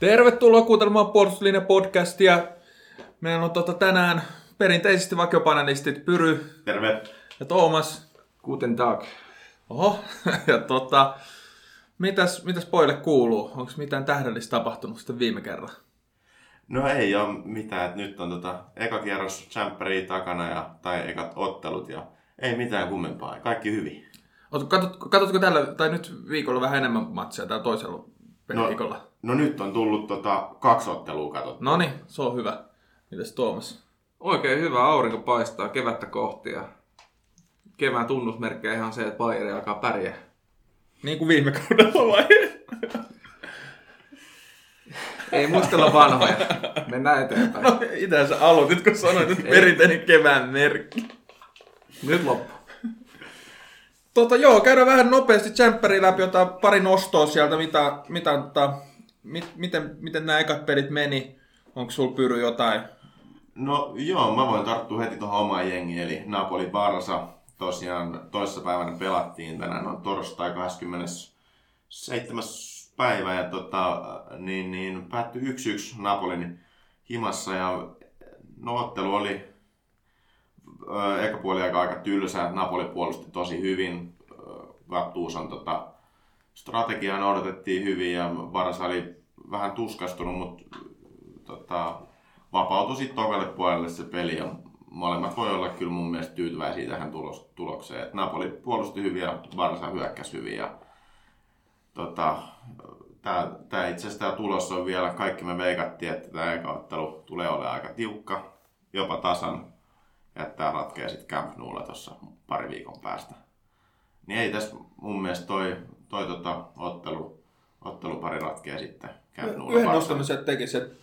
Tervetuloa kuuntelemaan Puolustuslinja podcastia. Meillä on tota tänään perinteisesti vakiopanelistit Pyry Terve. ja Toomas. Guten Tag. Oho, ja tota, mitäs, mitäs poille kuuluu? Onko mitään tähdellistä tapahtunut sitten viime kerran? No ei ole mitään, että nyt on tota eka kierros Champeria takana ja, tai ekat ottelut ja ei mitään kummempaa, kaikki hyvin. Katsotko tällä, tai nyt viikolla vähän enemmän matseja tai toisella No. viikolla? No nyt on tullut tota kaksi ottelua katsottu. No niin, se on hyvä. Mitäs Toomas? Oikein hyvä aurinko paistaa kevättä kohti ja kevään tunnusmerkkejä ihan se, että Bayern alkaa pärjää. Niin kuin viime kaudella vai? Ei muistella vanhoja. Mennään eteenpäin. No, itse sä aloitit, kun sanoit, että perinteinen kevään merkki. Nyt loppu. Tota, joo, käydään vähän nopeasti Champeria läpi, jotain pari nostoa sieltä, mitä, mitä, tota, mit, miten, miten nämä ekat pelit meni. Onko sulla pyry jotain? No joo, mä voin tarttua heti tuohon omaan jengiin, eli Napoli Barsa. Tosiaan toissapäivänä pelattiin, tänään on torstai 27. päivä ja tota, niin, niin, päättyi 1-1 Napolin himassa ja no ottelu oli eka puoli aika, aika tylsä. Napoli puolusti tosi hyvin. Gattuuson tota, strategiaa noudatettiin hyvin ja Barsa oli vähän tuskastunut, mutta tota, vapautui sitten tokalle puolelle se peli ja molemmat voi olla kyllä mun mielestä tyytyväisiä tähän tulos, tulokseen. Et Napoli puolusti hyvin ja Barsa hyökkäsi hyvin ja tota, tää itse asiassa tämä tulos on vielä, kaikki me veikattiin, että tämä eka ottelu tulee olemaan aika tiukka, jopa tasan, ja että tämä ratkeaa sitten Camp Noulla tuossa pari viikon päästä. Niin ei tässä mun mielestä toi, toi tota, ottelu, ottelupari ratkeaa sitten Noulla. Yhden nostamisen tekisi, että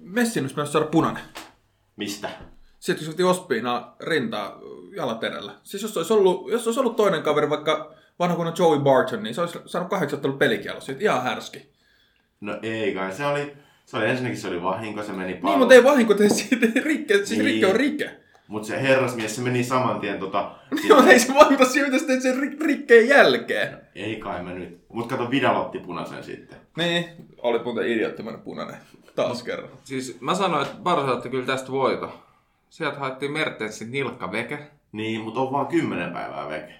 Messin olisi pitänyt saada punainen. Mistä? Sitten kun se Ospiina rintaa jalaterellä. Siis jos olisi ollut, jos olisi ollut toinen kaveri, vaikka vanha kunnon Joey Barton, niin se olisi saanut kahdeksattelu pelikiello. Siitä ihan härski. No ei kai, se oli, se oli ensinnäkin se oli vahinko, se meni Niin, pallo. mutta ei vahinko tee siitä rikke. Siis Niin. rike on rike. Mut se herrasmies, se meni saman tien tota... Joo, ei se vaikuta sä teet sen ri- rikkeen jälkeen. ei kai mä nyt. Mut kato, Vidal otti punaisen sitten. Niin, oli muuten idioottimainen punainen. Taas kerran. Siis mä sanoin, että Barca otti kyllä tästä voito. Sieltä haettiin Mertensin nilkkaveke. Niin, mut on vaan kymmenen päivää veke.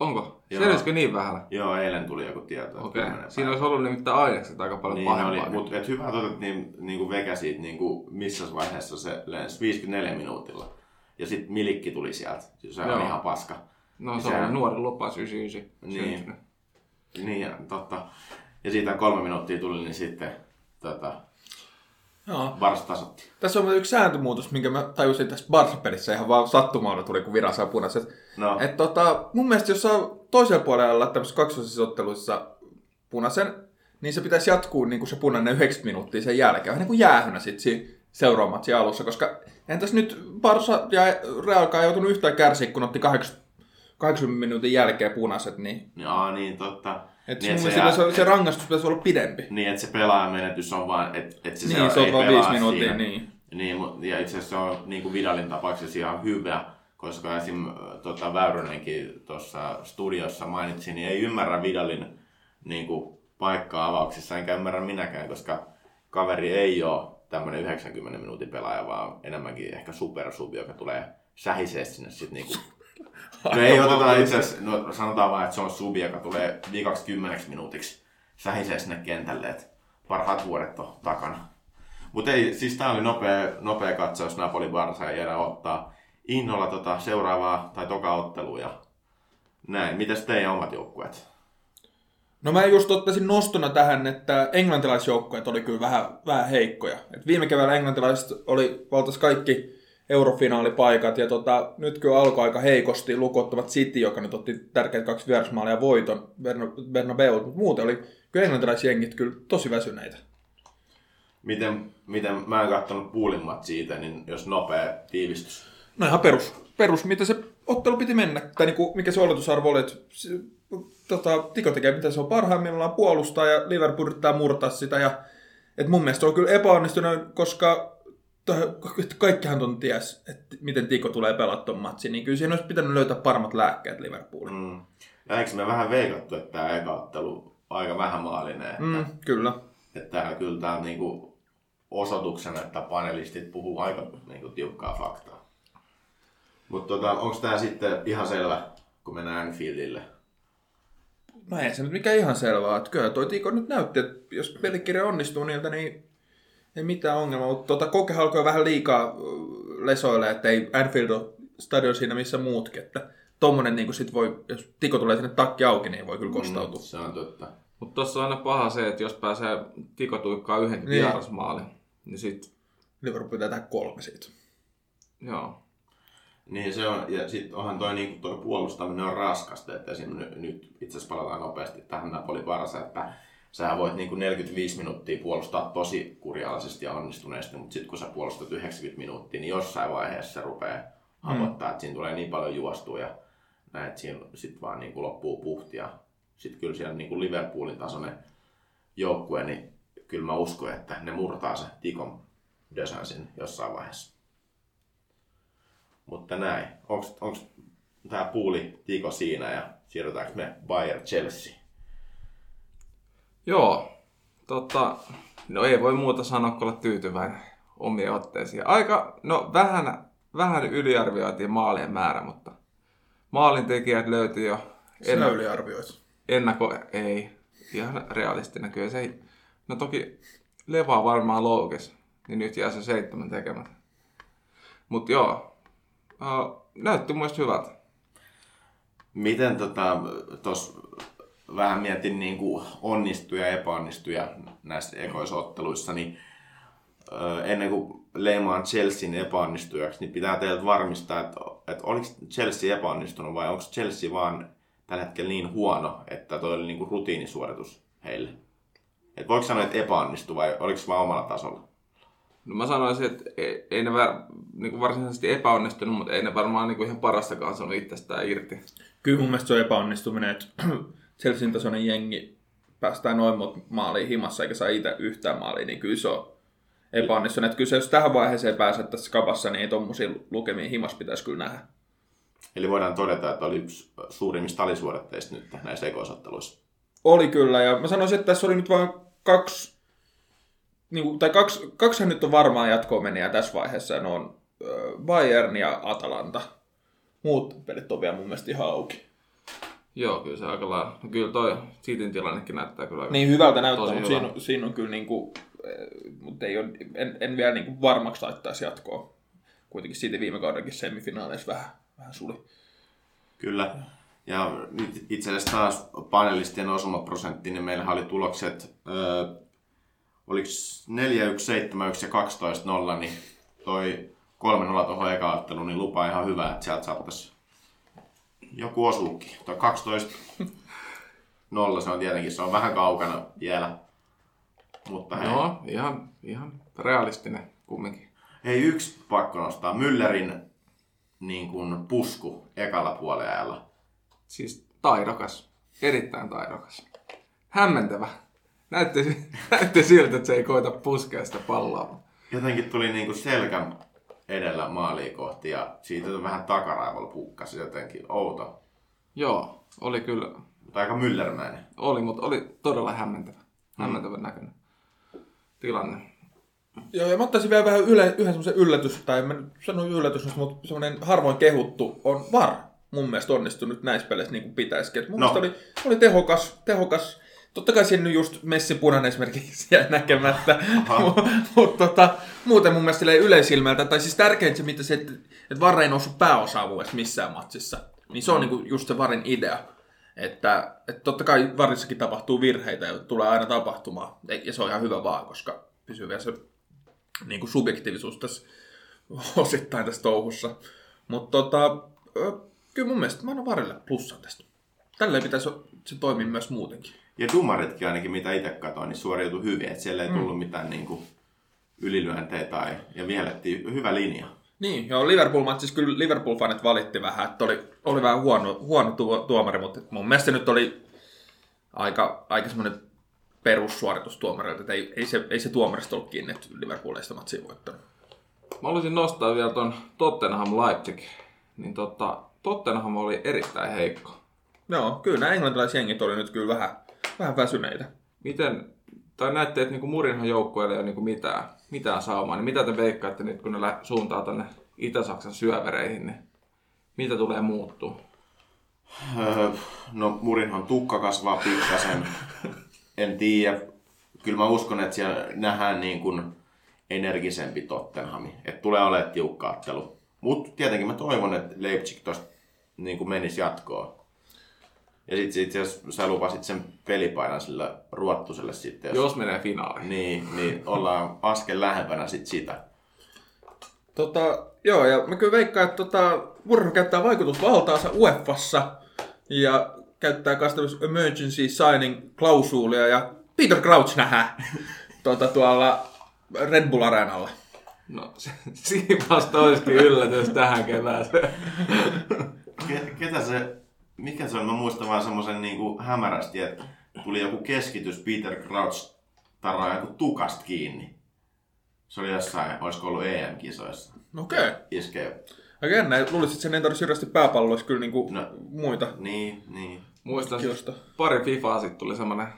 Onko? Selvisikö niin vähän? Joo, eilen tuli joku tieto. että Okei. kymmenen Siinä olisi ollut nimittäin ainekset aika paljon Niin pahempaa. oli, mut et hyvä että niin, niin kuin veke siitä, niin kuin missä vaiheessa se lensi 54 minuutilla. Ja sitten Milikki tuli sieltä. Se on Joo. ihan paska. No se Sehän- oli nuori lupas 99. Niin. syntynyt. Niin, ja totta. Ja siitä kolme minuuttia tuli, niin sitten tota, Joo. Vars tasotti. Tässä on yksi sääntömuutos, minkä mä tajusin tässä Barca-pelissä ihan vaan sattumalla tuli, kun Vira saa punaiset. No, Et tota, mun mielestä jos saa toisella puolella tämmöisessä kaksosissa otteluissa punaisen, niin se pitäisi jatkuu niin kuin se punainen 90 minuuttia sen jälkeen. Vähän niin kuin jäähynä sitten seuraavan matsin alussa, koska entäs nyt Barsa ja Realkaan joutunut yhtään kärsiä, kun otti 80, 80 minuutin jälkeen punaiset, niin, jaa, niin totta. et niin, se, mielestä se, se, rangaistus pitäisi olla pidempi. niin, että se pelaajamenetys on vaan, että et se, niin, se ei on vaan pelaa viisi minuuttia, siinä. niin. Niin, ja itse asiassa se on niin kuin Vidalin tapauksessa ihan hyvä, koska esim. Tota, Väyrynenkin tuossa studiossa mainitsi, niin ei ymmärrä Vidalin niin kuin, paikkaa avauksissa, enkä ymmärrä minäkään, koska kaveri ei ole tämmöinen 90 minuutin pelaaja, vaan enemmänkin ehkä supersubi, joka tulee sähisee sinne sitten niinku... No ei oteta itse asiassa, no sanotaan vaan, että se on subi, joka tulee viikaksi kymmeneksi minuutiksi sähisee sinne kentälle, että parhaat vuodet on takana. Mutta ei, siis tää oli nopea, nopea katsaus Napoli Barsa ja jäädä ottaa innolla tota seuraavaa tai toka ottelua ja näin. Mitäs teidän omat joukkueet? No mä just ottaisin nostona tähän, että englantilaisjoukkueet oli kyllä vähän, vähän heikkoja. Et viime keväällä englantilaiset oli valtas kaikki eurofinaalipaikat ja tota, nyt kyllä alkoi aika heikosti lukottavat City, joka nyt otti tärkeät kaksi vierasmaalia ja voiton Berna- Bernabeu, mutta muuten oli kyllä englantilaisjengit kyllä tosi väsyneitä. Miten, miten mä en katsonut puulin matsia itse, niin jos nopea tiivistys. No ihan perus, perus mitä se ottelu piti mennä, tai niinku, mikä se oletusarvo oli, että tota, Tiko tekee mitä se on parhaimmillaan puolustaa ja Liverpool yrittää murtaa sitä. Ja, et mun mielestä se on kyllä epäonnistunut, koska to, kaikkihan ton ties, että miten Tiko tulee pelaa ton matsin, niin kyllä siinä olisi pitänyt löytää paremmat lääkkeet Liverpooliin. Mm. Ja eikö me vähän veikattu, että tämä eka ottelu aika vähän maalinen? Että... Mm, kyllä. Että täällä kyllä tää on niinku osoituksena, että panelistit puhuu aika niinku tiukkaa faktaa. Mutta tota, onko tää sitten ihan selvä, kun mennään Anfieldille? No ei se nyt mikään ihan selvää. Että kyllä toi Tiko nyt näytti, että jos pelikirja onnistuu niiltä, niin ei mitään ongelmaa. Mutta tota, koke alkoi vähän liikaa lesoille, että ei Anfield ole stadion siinä missä muutkin. Että tommonen niin sit voi, jos Tiko tulee sinne takki auki, niin voi kyllä kostautua. Mm, se on totta. Mutta tuossa on aina paha se, että jos pääsee tikotuikkaa yhden Niin. niin. vierasmaalin, niin sit, Liverpool pitää tehdä kolme siitä. joo. Niin se on, ja sitten onhan toi, niin toi puolustaminen on raskasta, että esim. nyt, itse asiassa palataan nopeasti tähän Napoli varassa, että sä voit niin 45 minuuttia puolustaa tosi kurjallisesti ja onnistuneesti, mutta sitten kun sä puolustat 90 minuuttia, niin jossain vaiheessa se rupeaa hapottaa, että siinä tulee niin paljon juostua ja näin, että siinä sitten vaan niin kuin loppuu puhti ja sitten kyllä siellä niin kuin Liverpoolin tasoinen joukkue, niin kyllä mä uskon, että ne murtaa se Tikon Dösansin jossain vaiheessa. Mutta näin. Onks tää puuli Tiko siinä ja siirrytäänkö me Bayern Chelsea? Joo, tota, no ei voi muuta sanoa kuin olla tyytyväinen omiin otteisiin. Aika, no vähän, vähän yliarvioitiin maalien määrä, mutta maalintekijät löytyi jo Sinä ennakko, yliarvioit. ennakko, ei, ihan realistinen kyllä se ei, no toki levaa varmaan loukes, niin nyt jää se seitsemän tekemättä. Mutta joo, uh, näytti mun hyvältä. Miten tota, tos vähän mietin niin kuin onnistuja ja epäonnistuja näissä ekoisotteluissa, niin ö, ennen kuin leimaan Chelsean epäonnistujaksi, niin pitää teiltä varmistaa, että, että oliko Chelsea epäonnistunut vai onko Chelsea vaan tällä hetkellä niin huono, että toi oli niin kuin rutiinisuoritus heille? Et voiko sanoa, että epäonnistu vai oliko se vaan omalla tasolla? No mä sanoisin, että ei, ei ne niin varsinaisesti epäonnistunut, mutta ei ne varmaan niin ihan parastakaan saanut itsestään irti. Kyllä mun mielestä se on epäonnistuminen, että Chelsean tasoinen jengi päästään noin monta maaliin himassa eikä saa itse yhtään maalia, niin kyllä se on epäonnistunut. Että kyllä se, jos tähän vaiheeseen pääset tässä kapassa, niin ei tommosia lukemia himas pitäisi kyllä nähdä. Eli voidaan todeta, että oli yksi suurimmista alisuoritteista nyt näissä ekoisotteluissa. Oli kyllä, ja mä sanoisin, että tässä oli nyt vain kaksi, niin kuin, tai kaksi, kaksihan nyt on varmaan jatkoon menijää tässä vaiheessa, ja ne on äh, Bayern ja Atalanta. Muut pelit on vielä mun mielestä ihan auki. Joo, kyllä se aika lailla. No kyllä toi Cityn tilannekin näyttää kyllä aika Niin hyvältä näyttää, mutta hyvä. siinä, on- siinä on kyllä niin kuin, mutta ei ole, en, en vielä niin kuin varmaksi laittaisi jatkoa. Kuitenkin siitä viime kaudenkin semifinaaleissa vähän, vähän suli. Kyllä. Ja nyt itse asiassa taas panelistien osumaprosentti, niin meillähän oli tulokset, öö, oliko 4, 1, 7, 1 ja 12, 0, niin toi 3 0 tuohon eka otteluun, niin lupaa ihan hyvä, että sieltä saattaisi joku osuukin. Toi 12 0, se on tietenkin, se on vähän kaukana vielä. Mutta hei, No, ihan, ihan realistinen kumminkin. hei yksi pakko nostaa. Müllerin niin kuin pusku ekalla puoliajalla. Siis taidokas. Erittäin taidokas. Hämmentävä. Näytti, näytti siltä, että se ei koita puskea sitä palloa. jotenkin tuli niinku selkän edellä maaliin kohti ja siitä vähän takaraivolla pukkasi jotenkin outo. Joo, oli kyllä, Mutta aika myllermäinen. oli, mutta oli todella hämmentävä. Hämmentävän näköinen tilanne. Joo, ja mä ottaisin vielä vähän yle, yhden semmoisen yllätys, tai en mä sano yllätys, mutta semmoinen harvoin kehuttu on VAR. Mun mielestä onnistunut näissä peleissä niin kuin pitäisikin. Et mun No. no. mielestä oli, oli tehokas, tehokas. Totta kai siinä just Messin punainen esimerkiksi siellä näkemättä, mutta tota, muuten mun mielestä yleisilmältä, tai siis tärkeintä se, mitä se, että, että VAR ei noussut pääosavuudessa missään matsissa. Niin se on niinku just se VARin idea. Että, että totta kai VARissakin tapahtuu virheitä ja tulee aina tapahtumaan. Ja se on ihan hyvä vaan, koska pysyy vielä se niin kuin subjektiivisuus tässä osittain tässä touhussa. Mutta tota, kyllä mun mielestä mä annan varille plussan tästä. Tälleen pitäisi se toimia myös muutenkin. Ja dumaritkin ainakin, mitä itse katsoin, niin suoriutui hyvin. Että siellä ei tullut mitään niinku ylilyöntejä tai, ja vihellettiin hyvä linja. Niin, joo, Liverpool-matsissa kyllä Liverpool-fanit valitti vähän, että oli, oli vähän huono, huono tuo, tuomari, mutta mun mielestä se nyt oli aika, aika semmoinen perussuoritus tuomarilta, että ei, ei, se, ei se tuomarista ollut kiinni, että Liverpool ei sitä matsia voittanut. Mä haluaisin nostaa vielä ton Tottenham Leipzig. Niin tota, Tottenham oli erittäin heikko. Joo, kyllä nämä englantilaisjengit oli nyt kyllä vähän, vähän väsyneitä. Miten tai näette, että niinku Murinhan joukkueelle ei ole niinku mitään, mitään saumaa, niin mitä te veikkaatte nyt, kun ne lä- suuntaa tonne Itä-Saksan syövereihin, niin mitä tulee muuttuu? Öö, no Murinhan tukka kasvaa pikkasen. En tiedä. Kyllä mä uskon, että siellä nähdään niin kuin energisempi Tottenhami. Että tulee olemaan tiukka ottelu. Mutta tietenkin mä toivon, että Leipzig tosta niin kuin menisi jatkoon. Ja sitten sit, jos sä lupasit sen pelipainan sillä ruottuselle sitten, jos, Jos menee finaaliin. niin, niin ollaan askel lähempänä sit sitä. Tota, joo, ja mä kyllä veikkaan, että tota, Murho käyttää vaikutusvaltaansa UEFassa ja käyttää Customers Emergency Signing klausuulia ja Peter Crouch nähdään tota, tuolla Red Bull Areenalla. No, se, siinä vasta olisikin yllätys tähän kevääseen. Ke- ketä se, mikä se on? Mä muistan vaan semmoisen niinku hämärästi, että tuli joku keskitys Peter Crouch tarraa joku tukast kiinni. Se oli jossain, olisiko ollut EM-kisoissa. Okei. Okay. Iskee. Aika jännä. Luulisin, että sen ei tarvitse hirveästi pääpalloissa kyllä niinku No. muita Niin, niin. Muistan, Kiusta. pari Fifaa sitten tuli semmonen,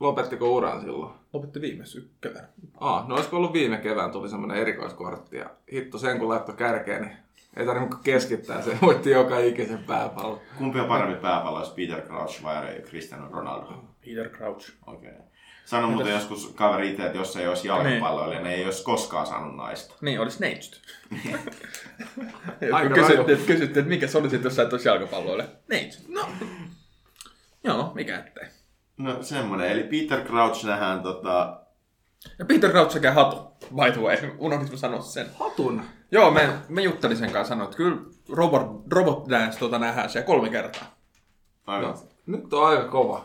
lopettiko uran silloin? Lopetti viime sykkevään. Aa, no olisiko ollut viime kevään tuli semmonen erikoiskortti ja hitto sen kun laittoi kärkeen, niin ei kuin keskittää, se voitti joka ikisen pääpallon. Kumpi on parempi pääpallois, Peter Crouch vai Cristiano Ronaldo? Peter Crouch. Okei. Okay. Sano muuten joskus kaveri itse, että jos ei olisi jalkapalloilija, niin ei olisi koskaan saanut naista. Niin, olisi neitsyt. Aika kysyttiin, raju. että, kysyttiin, että mikä se olisi, jos sä et olisi jalkapalloille. Neitsyt. No. Joo, mikä ettei. No semmonen, eli Peter Crouch nähdään tota... Ja Peter Crouch sekä hatu, by the way. Unohdin sanoa sen. Hatun. Joo, me, me juttelin sen kanssa sanoa, että kyllä Robot, Robot Dance tota nähdään siellä kolme kertaa. Aivan. No, nyt on aika kova.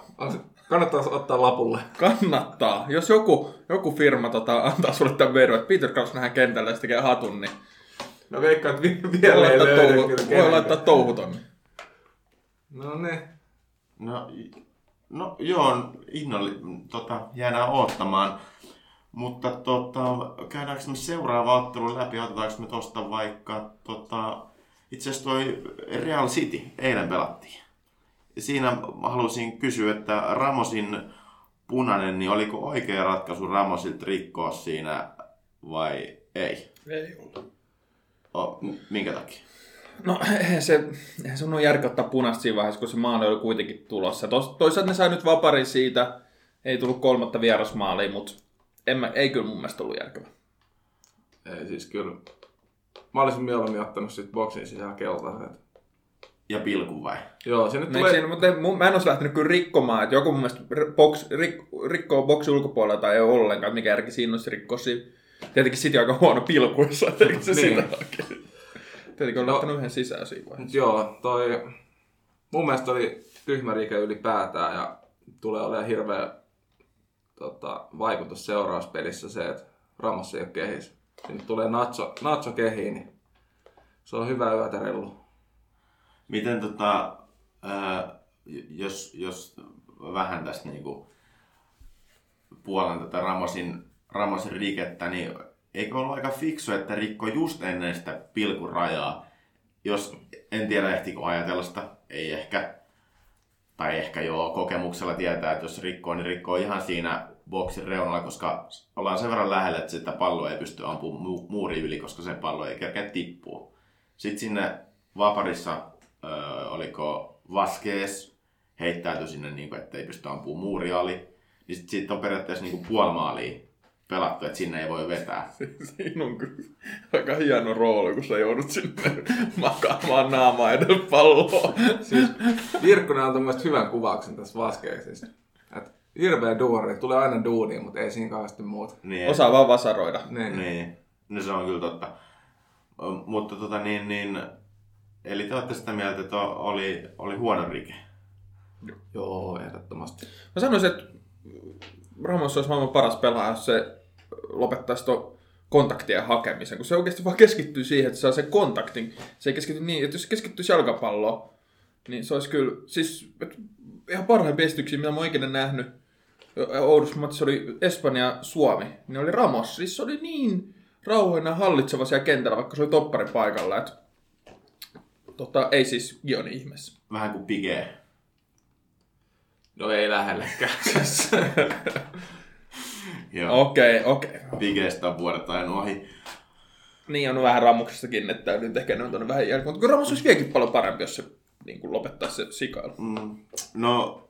Kannattaa ottaa lapulle. Kannattaa. Jos joku, joku firma tota, antaa sulle tämän verran, että Peter Crouch nähdään kentällä ja se tekee hatun, niin No veikkaan, että vi- voi vielä ei laittaa, löydy touhu, kyllä voi laittaa touhuton. No niin. No, no joo, innolla, tota, jäädään oottamaan. Mutta tota, käydäänkö me seuraava ottelu läpi, otetaanko me tosta vaikka, tota, itse asiassa toi Real City, eilen pelattiin. Ja siinä halusin kysyä, että Ramosin punainen, niin oliko oikea ratkaisu Ramosilta rikkoa siinä vai ei? Ei ollut. O, minkä takia? No eihän se, eihän se on järkeä ottaa punaista siinä vaiheessa, kun se maali oli kuitenkin tulossa. Tos, toisaalta ne sai nyt vaparin siitä, ei tullut kolmatta vierasmaalia, mutta en mä, ei kyllä mun mielestä ollut järkevä. Ei siis kyllä. Mä olisin mieluummin ottanut sit boksin sisällä keltaiset. Ja pilkun vai? Joo, se nyt No, tulee... siinä, mutta mun, mä en olisi lähtenyt kyllä rikkomaan, että joku mun mielestä box, rik, rikkoo boksi ulkopuolella tai ei ole ollenkaan, mikä järki siinä olisi rikkoa. Tietenkin City on aika huono pilkuissa, eikö se Niin. sitä oikein. Tietenkin on No. yhden sisään siinä Mut vaiheessa. joo, toi... Mun mielestä oli tyhmä rike ylipäätään ja tulee olemaan hirveä tota, vaikutus seurauspelissä se, että Ramos ei ole kehis. Sinne tulee Nacho, Nacho kehiin, niin se on hyvä yötärellu. Miten tota, ää, jos, jos vähän tästä niinku puolen tätä Ramosin, Ramosin rikettä, niin eikö ollut aika fiksu, että rikko just ennen sitä pilkun rajaa? Jos, en tiedä ehtikö ajatella sitä, ei ehkä, tai ehkä joo, kokemuksella tietää, että jos rikkoo, niin rikkoo ihan siinä boksin reunalla, koska ollaan sen verran lähellä, että sitä palloa ei pysty ampumaan mu- muuri yli, koska se pallo ei kerkeä tippua. Sitten sinne vaparissa, öö, oliko Vasquez, heittäytyi sinne, niin kuin, ettei pysty ampumaan muuria ali. Niin sitten sit on periaatteessa niin kuin pelattu, että sinne ei voi vetää. Siinä on kyllä aika hieno rooli, kun sä joudut sinne makaamaan naamaa edellä palloa. Siis Virkkunen mun mielestä hyvän kuvauksen tässä Vaskeisista. Että hirveä duuri, tulee aina duuniin, mutta ei siinä kauheasti muuta. Niin, Osaa vaan vasaroida. Niin. Niin, no se on kyllä totta. Mutta tota niin, niin eli te olette sitä mieltä, että oli, oli huono rike. Joo, ehdottomasti. Mä sanoisin, että Ramos olisi maailman paras pelaaja, jos se lopettaisi tuon kontaktien hakemisen, kun se oikeasti vaan keskittyy siihen, että saa sen kontaktin. Se ei keskity niin, että jos se keskittyisi jalkapalloon, niin se olisi kyllä, siis ihan parhaimpia esityksiä, mitä mä oon ikinä nähnyt. Oudossa matissa oli Espanja-Suomi, niin oli Ramos. Siis se oli niin rauhallinen ja hallitseva siellä kentällä, vaikka se oli topparin paikalla. Että, tota, ei siis Gioni ihmeessä. Vähän kuin Pige. No ei lähellekään. Joo. Okei, okei. Pikeistä on vuodet ajan ohi. Niin on vähän Ramuksestakin, että nyt ehkä ne on tuonne vähän jälkeen. Mutta kyllä Ramus olisi vieläkin paljon parempi, jos se niin kuin lopettaisi se sikailu. Mm. No,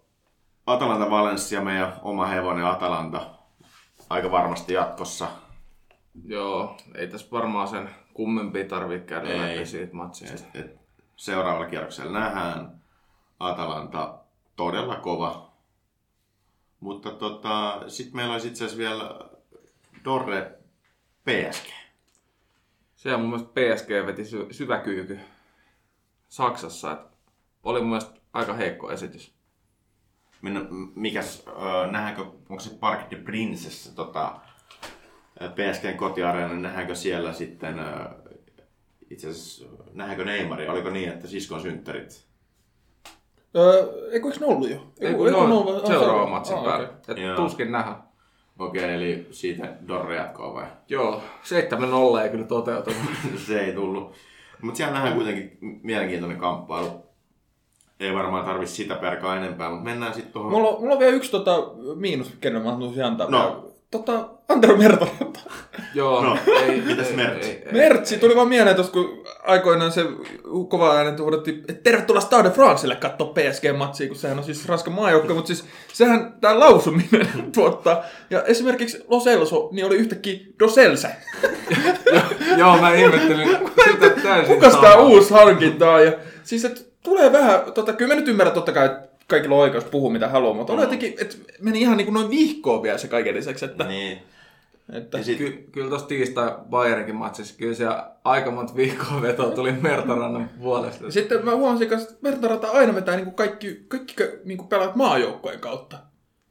Atalanta Valencia, meidän oma hevonen Atalanta, aika varmasti jatkossa. Joo, ei tässä varmaan sen kummempia tarvitse käydä Ei. läpi siitä matsista. Et, et, seuraavalla kierroksella nähdään Atalanta todella kova. Mutta tota, sitten meillä olisi itse asiassa vielä Dorre PSG. Se on mun mielestä PSG veti sy- syväkyyky Saksassa. Et oli mun mielestä aika heikko esitys. Minä, mikäs, äh, nähdäänkö, onko se Parc de Princes, tota, PSGn kotiareena, niin nähdäänkö siellä sitten, äh, itse asiassa, nähdäänkö Neymari, oliko niin, että siskon synttärit? Öö, eikö eikö ne ollut jo? Ei Eiku- kun eiku noin ne ollut- ah, seuraava se- matsin ah, päälle. okei. Et tuskin nähdä. Okei, okay, eli siitä Dorre jatkoa vai? Joo, 7-0 ei kyllä toteutunut. se ei tullut. Mutta siellä nähdään kuitenkin mielenkiintoinen kamppailu. Ei varmaan tarvi sitä perkaa enempää, mutta mennään sitten tuohon... Mulla, on- mulla on vielä yksi tota, miinus, kenen mä haluaisin antaa. No. Tota, Antero Mertaranta. Joo, No, ei, mitäs Mertsi? Mertsi tuli vaan mieleen tuossa, kun aikoinaan se kova äänen huudettiin, että tervetuloa Stade Francelle katsoa PSG-matsia, kun sehän on siis Ranskan maajoukko, mutta siis sehän tämä lausuminen tuottaa. Ja esimerkiksi Los Elso, niin oli yhtäkkiä Doselse. Joo, mä ihmettelin sitä täysin Kukas samaa. uusi hankinta on? Ja siis, että tulee vähän, tota, kyllä mä nyt ymmärrän totta kai, että kaikilla on oikeus puhua mitä haluaa, mutta oli jotenkin, että meni ihan niin kuin noin vihkoon vielä se kaiken lisäksi, että, Niin. että sit, Ky- kyllä tuossa tiistai Bayernin matsissa, kyllä siellä aika monta viikkoa vetoa tuli Mertarannan puolesta. Ja sitten mä huomasin, että Mertarata aina vetää niin kuin kaikki, kaikki niin kuin pelaat maajoukkojen kautta.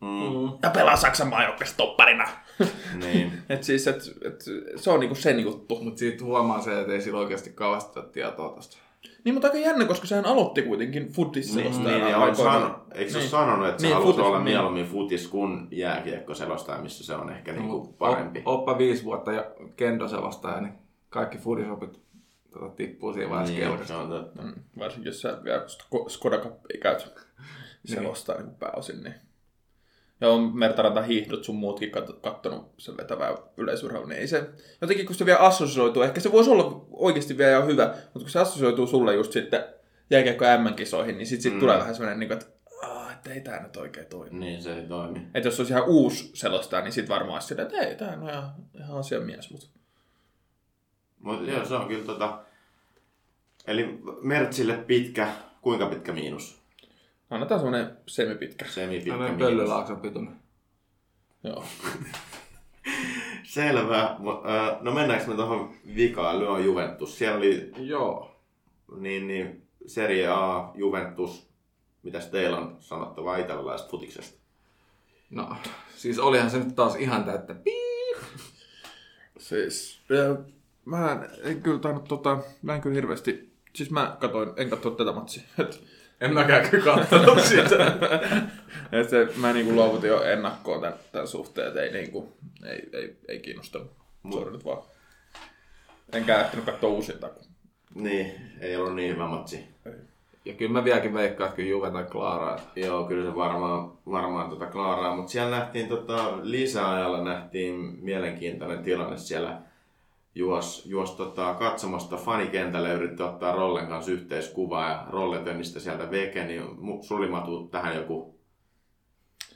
mm, Ja pelaa Saksan maajoukkueessa topparina. niin. et siis, et, et, se on niinku sen juttu. Mutta siitä huomaa se, että ei sillä oikeasti kauheasti ole tietoa tosta. Niin, mutta aika jännä, koska sehän aloitti kuitenkin futissselosta. Niin, niin, on sano, eikö se niin. niin. sanonut, että se Niin, niin, halusi futis, olla niin. mieluummin futis kuin jääkiekko selostaja, missä se on ehkä niinku parempi. Op, oppa viisi vuotta ja kendo selostaja, niin kaikki fudisopit tota, tippuu siinä vaiheessa Niin, se kelkasta. on totta. Mm, varsinkin jos sä vielä Sko- Skoda Cupia käyt selostaa niin. pääosin. Niin. Ja on Mertaranta hiihdot sun muutkin kat- kattonut sen vetävää yleisurheilua, niin ei se, jotenkin kun se vielä assosioituu, ehkä se voisi olla oikeasti vielä ihan hyvä, mutta kun se assosioituu sulle just sitten jääkiekko M-kisoihin, niin sitten sit Mm. tulee vähän sellainen, niin kuin, että "Aa, että ei tää nyt oikein toimi. Niin, se ei toimi. Että jos se olisi ihan uusi selostaja, niin sitten varmaan olisi että ei, tää on ihan, ihan asiamies, mutta Mutta joo, se on kyllä tota... Eli Mertsille pitkä, kuinka pitkä miinus? Annetaan semmoinen semipitkä. Semipitkä Tällainen miinus. pöllölaakson pituinen. Joo. Selvä. Ö, No mennäänkö me tuohon vikaan, Lyon Juventus. Siellä oli Joo. niin, niin Serie A, Juventus. Mitäs teillä on sanottavaa italialaisesta futiksesta? No, siis olihan se nyt taas ihan täyttä piip. Siis, mä en, en kyllä tainnut tota, mä en kyllä hirveästi, siis mä katoin, en katso tätä matsia. Et, En mäkään kyllä kattonut sitä. et se, mä niinku luovutin jo ennakkoon tämän, tämän suhteen, että ei, niinku, ei, ei, ei kiinnostanut. Sori nyt vaan. Enkä ehtinyt katsoa uusinta. Niin, ei ollut niin hyvä matsi. Ja kyllä mä vieläkin veikkaan, että kyllä Juve tai Klaaraa. Joo, kyllä se varmaan, varmaan tota klaaraa, mutta siellä nähtiin tota, lisäajalla nähtiin mielenkiintoinen tilanne siellä juos, juos tota, katsomosta fanikentälle yritti ottaa Rollen kanssa yhteiskuvaa ja Rolle tönnistä sieltä veke, niin matuu tähän joku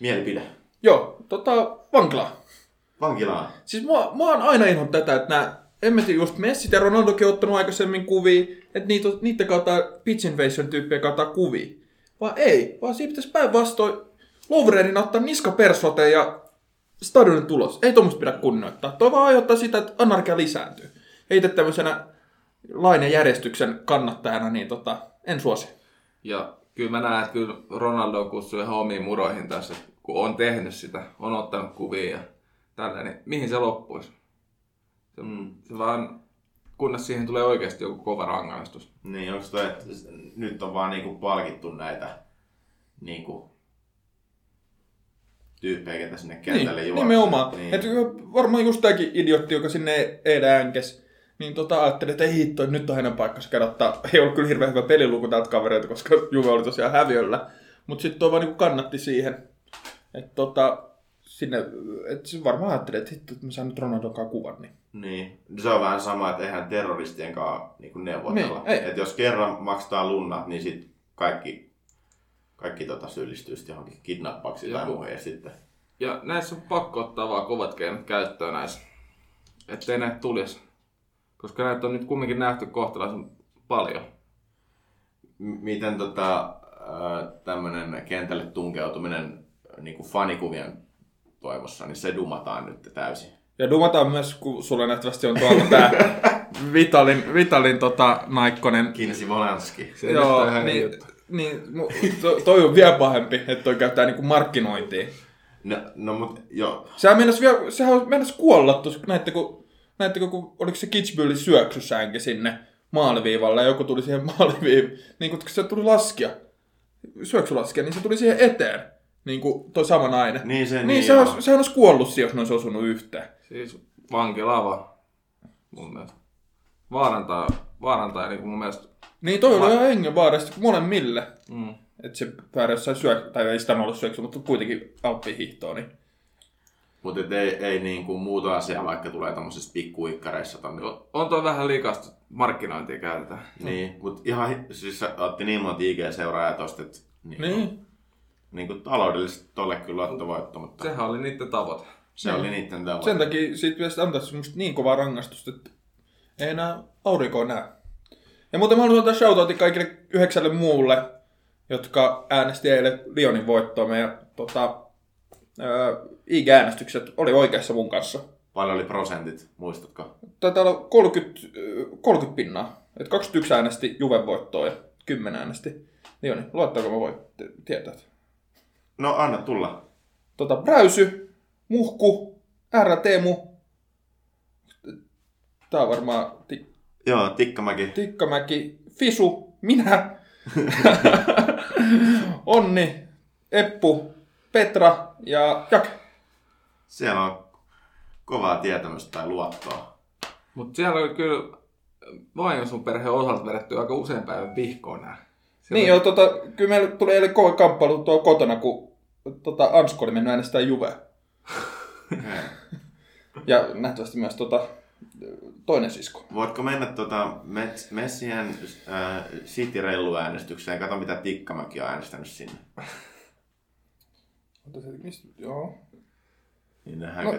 mielipide. Joo, tota, vankilaa. Vankilaan. Siis mua, mua on aina inhon tätä, että nämä, en mä tiedä, just Messi ja Ronaldokin on ottanut aikaisemmin kuvia, että niitä, niiden kautta pitch invasion tyyppejä kautta kuvia. Vaan ei, vaan siinä pitäisi päinvastoin Lovrenin ottaa niska persote ja stadionin tulos. Ei tuommoista pidä kunnioittaa. Toi vaan aiheuttaa sitä, että anarkia lisääntyy. Heitä tämmöisenä lain ja järjestyksen kannattajana, niin tota, en suosi. Ja kyllä mä näen, että kyllä Ronaldo kutsuu ihan omiin muroihin tässä, kun on tehnyt sitä, on ottanut kuvia ja tällä, niin mihin se loppuisi? Se, Mm. se vaan, kunnes siihen tulee oikeasti joku kova rangaistus. Niin, onko toi, että nyt on vaan niinku palkittu näitä niinku, tyyppejä, ketä sinne kentälle Niin, juoksee? nimenomaan. Niin. Niin. Et varmaan just tämäkin idiotti, joka sinne Eeda änkes, niin tota ajattelin, että ei hitto, nyt on hänen paikkansa kerrottaa. Ei ollut kyllä hirveän hyvä peliluku tältä kavereilta, koska Juve oli tosiaan häviöllä. Mutta sitten toi vaan niinku kannatti siihen. Että tota, sinne, se varmaan ajattelee, että hitto, että mä saan nyt Ronaldon kanssa kuvan, niin Niin. Se on vähän sama, että eihän terroristien kanssa niin neuvotella. Niin, ei. Et jos kerran maksetaan lunnat, niin sitten kaikki, kaikki tota syyllistyy sitten johonkin kidnappauksiin tai muuhun. Ja sitten Ja näissä on pakko ottaa vaan kovat keinot käyttöön näissä. Ettei näitä tulisi. Koska näitä on nyt kumminkin nähty kohtalaisen paljon. M- miten tota, tämmöinen kentälle tunkeutuminen niin kuin fanikuvien toivossa, niin se dumataan nyt täysin. Ja dumataan myös, kun sulla nähtävästi on tuolta tää Vitalin, Vitalin tota, naikkonen. Kinsi Volanski. Se Joo, on ihan niin, juttu. Niin mu- to, toi on vielä pahempi, että toi käyttää niinku markkinointiin. No, no mut jo, Sehän meinas, vielä, sehän on meinas kuolla tuossa, näittekö, näittekö, kun, oliko se Kitzbühelin syöksyssäänki sinne maaliviivalle ja joku tuli siihen maaliviivalle, niin kun se tuli laskia, syöksylaskia, niin se tuli siihen eteen, niin kuin toi sama nainen. Niin se- niin, niin sehän, joo. olisi, sehän olisi kuollut siihen, jos ne olisi osunut yhteen. Siis vankilava. Mun mielestä. Vaarantaa, vaarantaa niin mun mielestä. Niin toi oli ihan hengenvaarasta molemmille. Mm. Että se päädyi jossain syö... tai ei sitä ollut syöksy, mutta kuitenkin alppihiihtoon. Niin. mutta et ei, ei niin kuin muuta asiaa, vaikka tulee tämmöisissä pikkuikkareissa tonne. On toi vähän likasta markkinointia käytetään. Niin, mutta ihan, siis se otti niin monta IG-seuraajaa tosta, että niin, niin. niin. niin kuin taloudellisesti tolle kyllä lottovoitto, mutta se, Sehän oli niiden tavoite. se oli niiden tavoite. Sen takia siitä pitäisi antaa semmoista niin kovaa rangaistusta, että ei enää aurinkoa näe. Ja muuten mä haluan antaa shoutoutin kaikille yhdeksälle muulle, jotka äänesti eilen Lionin voittoa. Meidän tota, ää, IG-äänestykset oli oikeassa mun kanssa. Paljon oli prosentit, muistatko? Taitaa olla 30, ö, 30 pinnaa. Et 21 äänesti Juven voittoa ja 10 äänesti Lioni. Luettaako mä voin t- tietää? No anna tulla. Tota, Bräysy, Muhku, R. Teemu. Tää on varmaan ti- Joo, Tikkamäki. Tikkamäki, Fisu, minä, Onni, Eppu, Petra ja Jake. Siellä on kovaa tietämystä tai luottoa. Mutta siellä oli kyllä vain sun perheen osalta vedetty aika usein päivän vihkoon nää. Siellä Niin joo, tota, kyllä meillä tuli eilen kova kamppailu tuo kotona, kun tota, Ansko oli mennyt äänestää Juve. Ja nähtävästi myös tota, toinen sisko. Voitko mennä tuota Mets- Messien äh, City-rellu-äänestykseen ja katso mitä Tikkamäki on äänestänyt sinne. Mistä, joo. Niin ne No,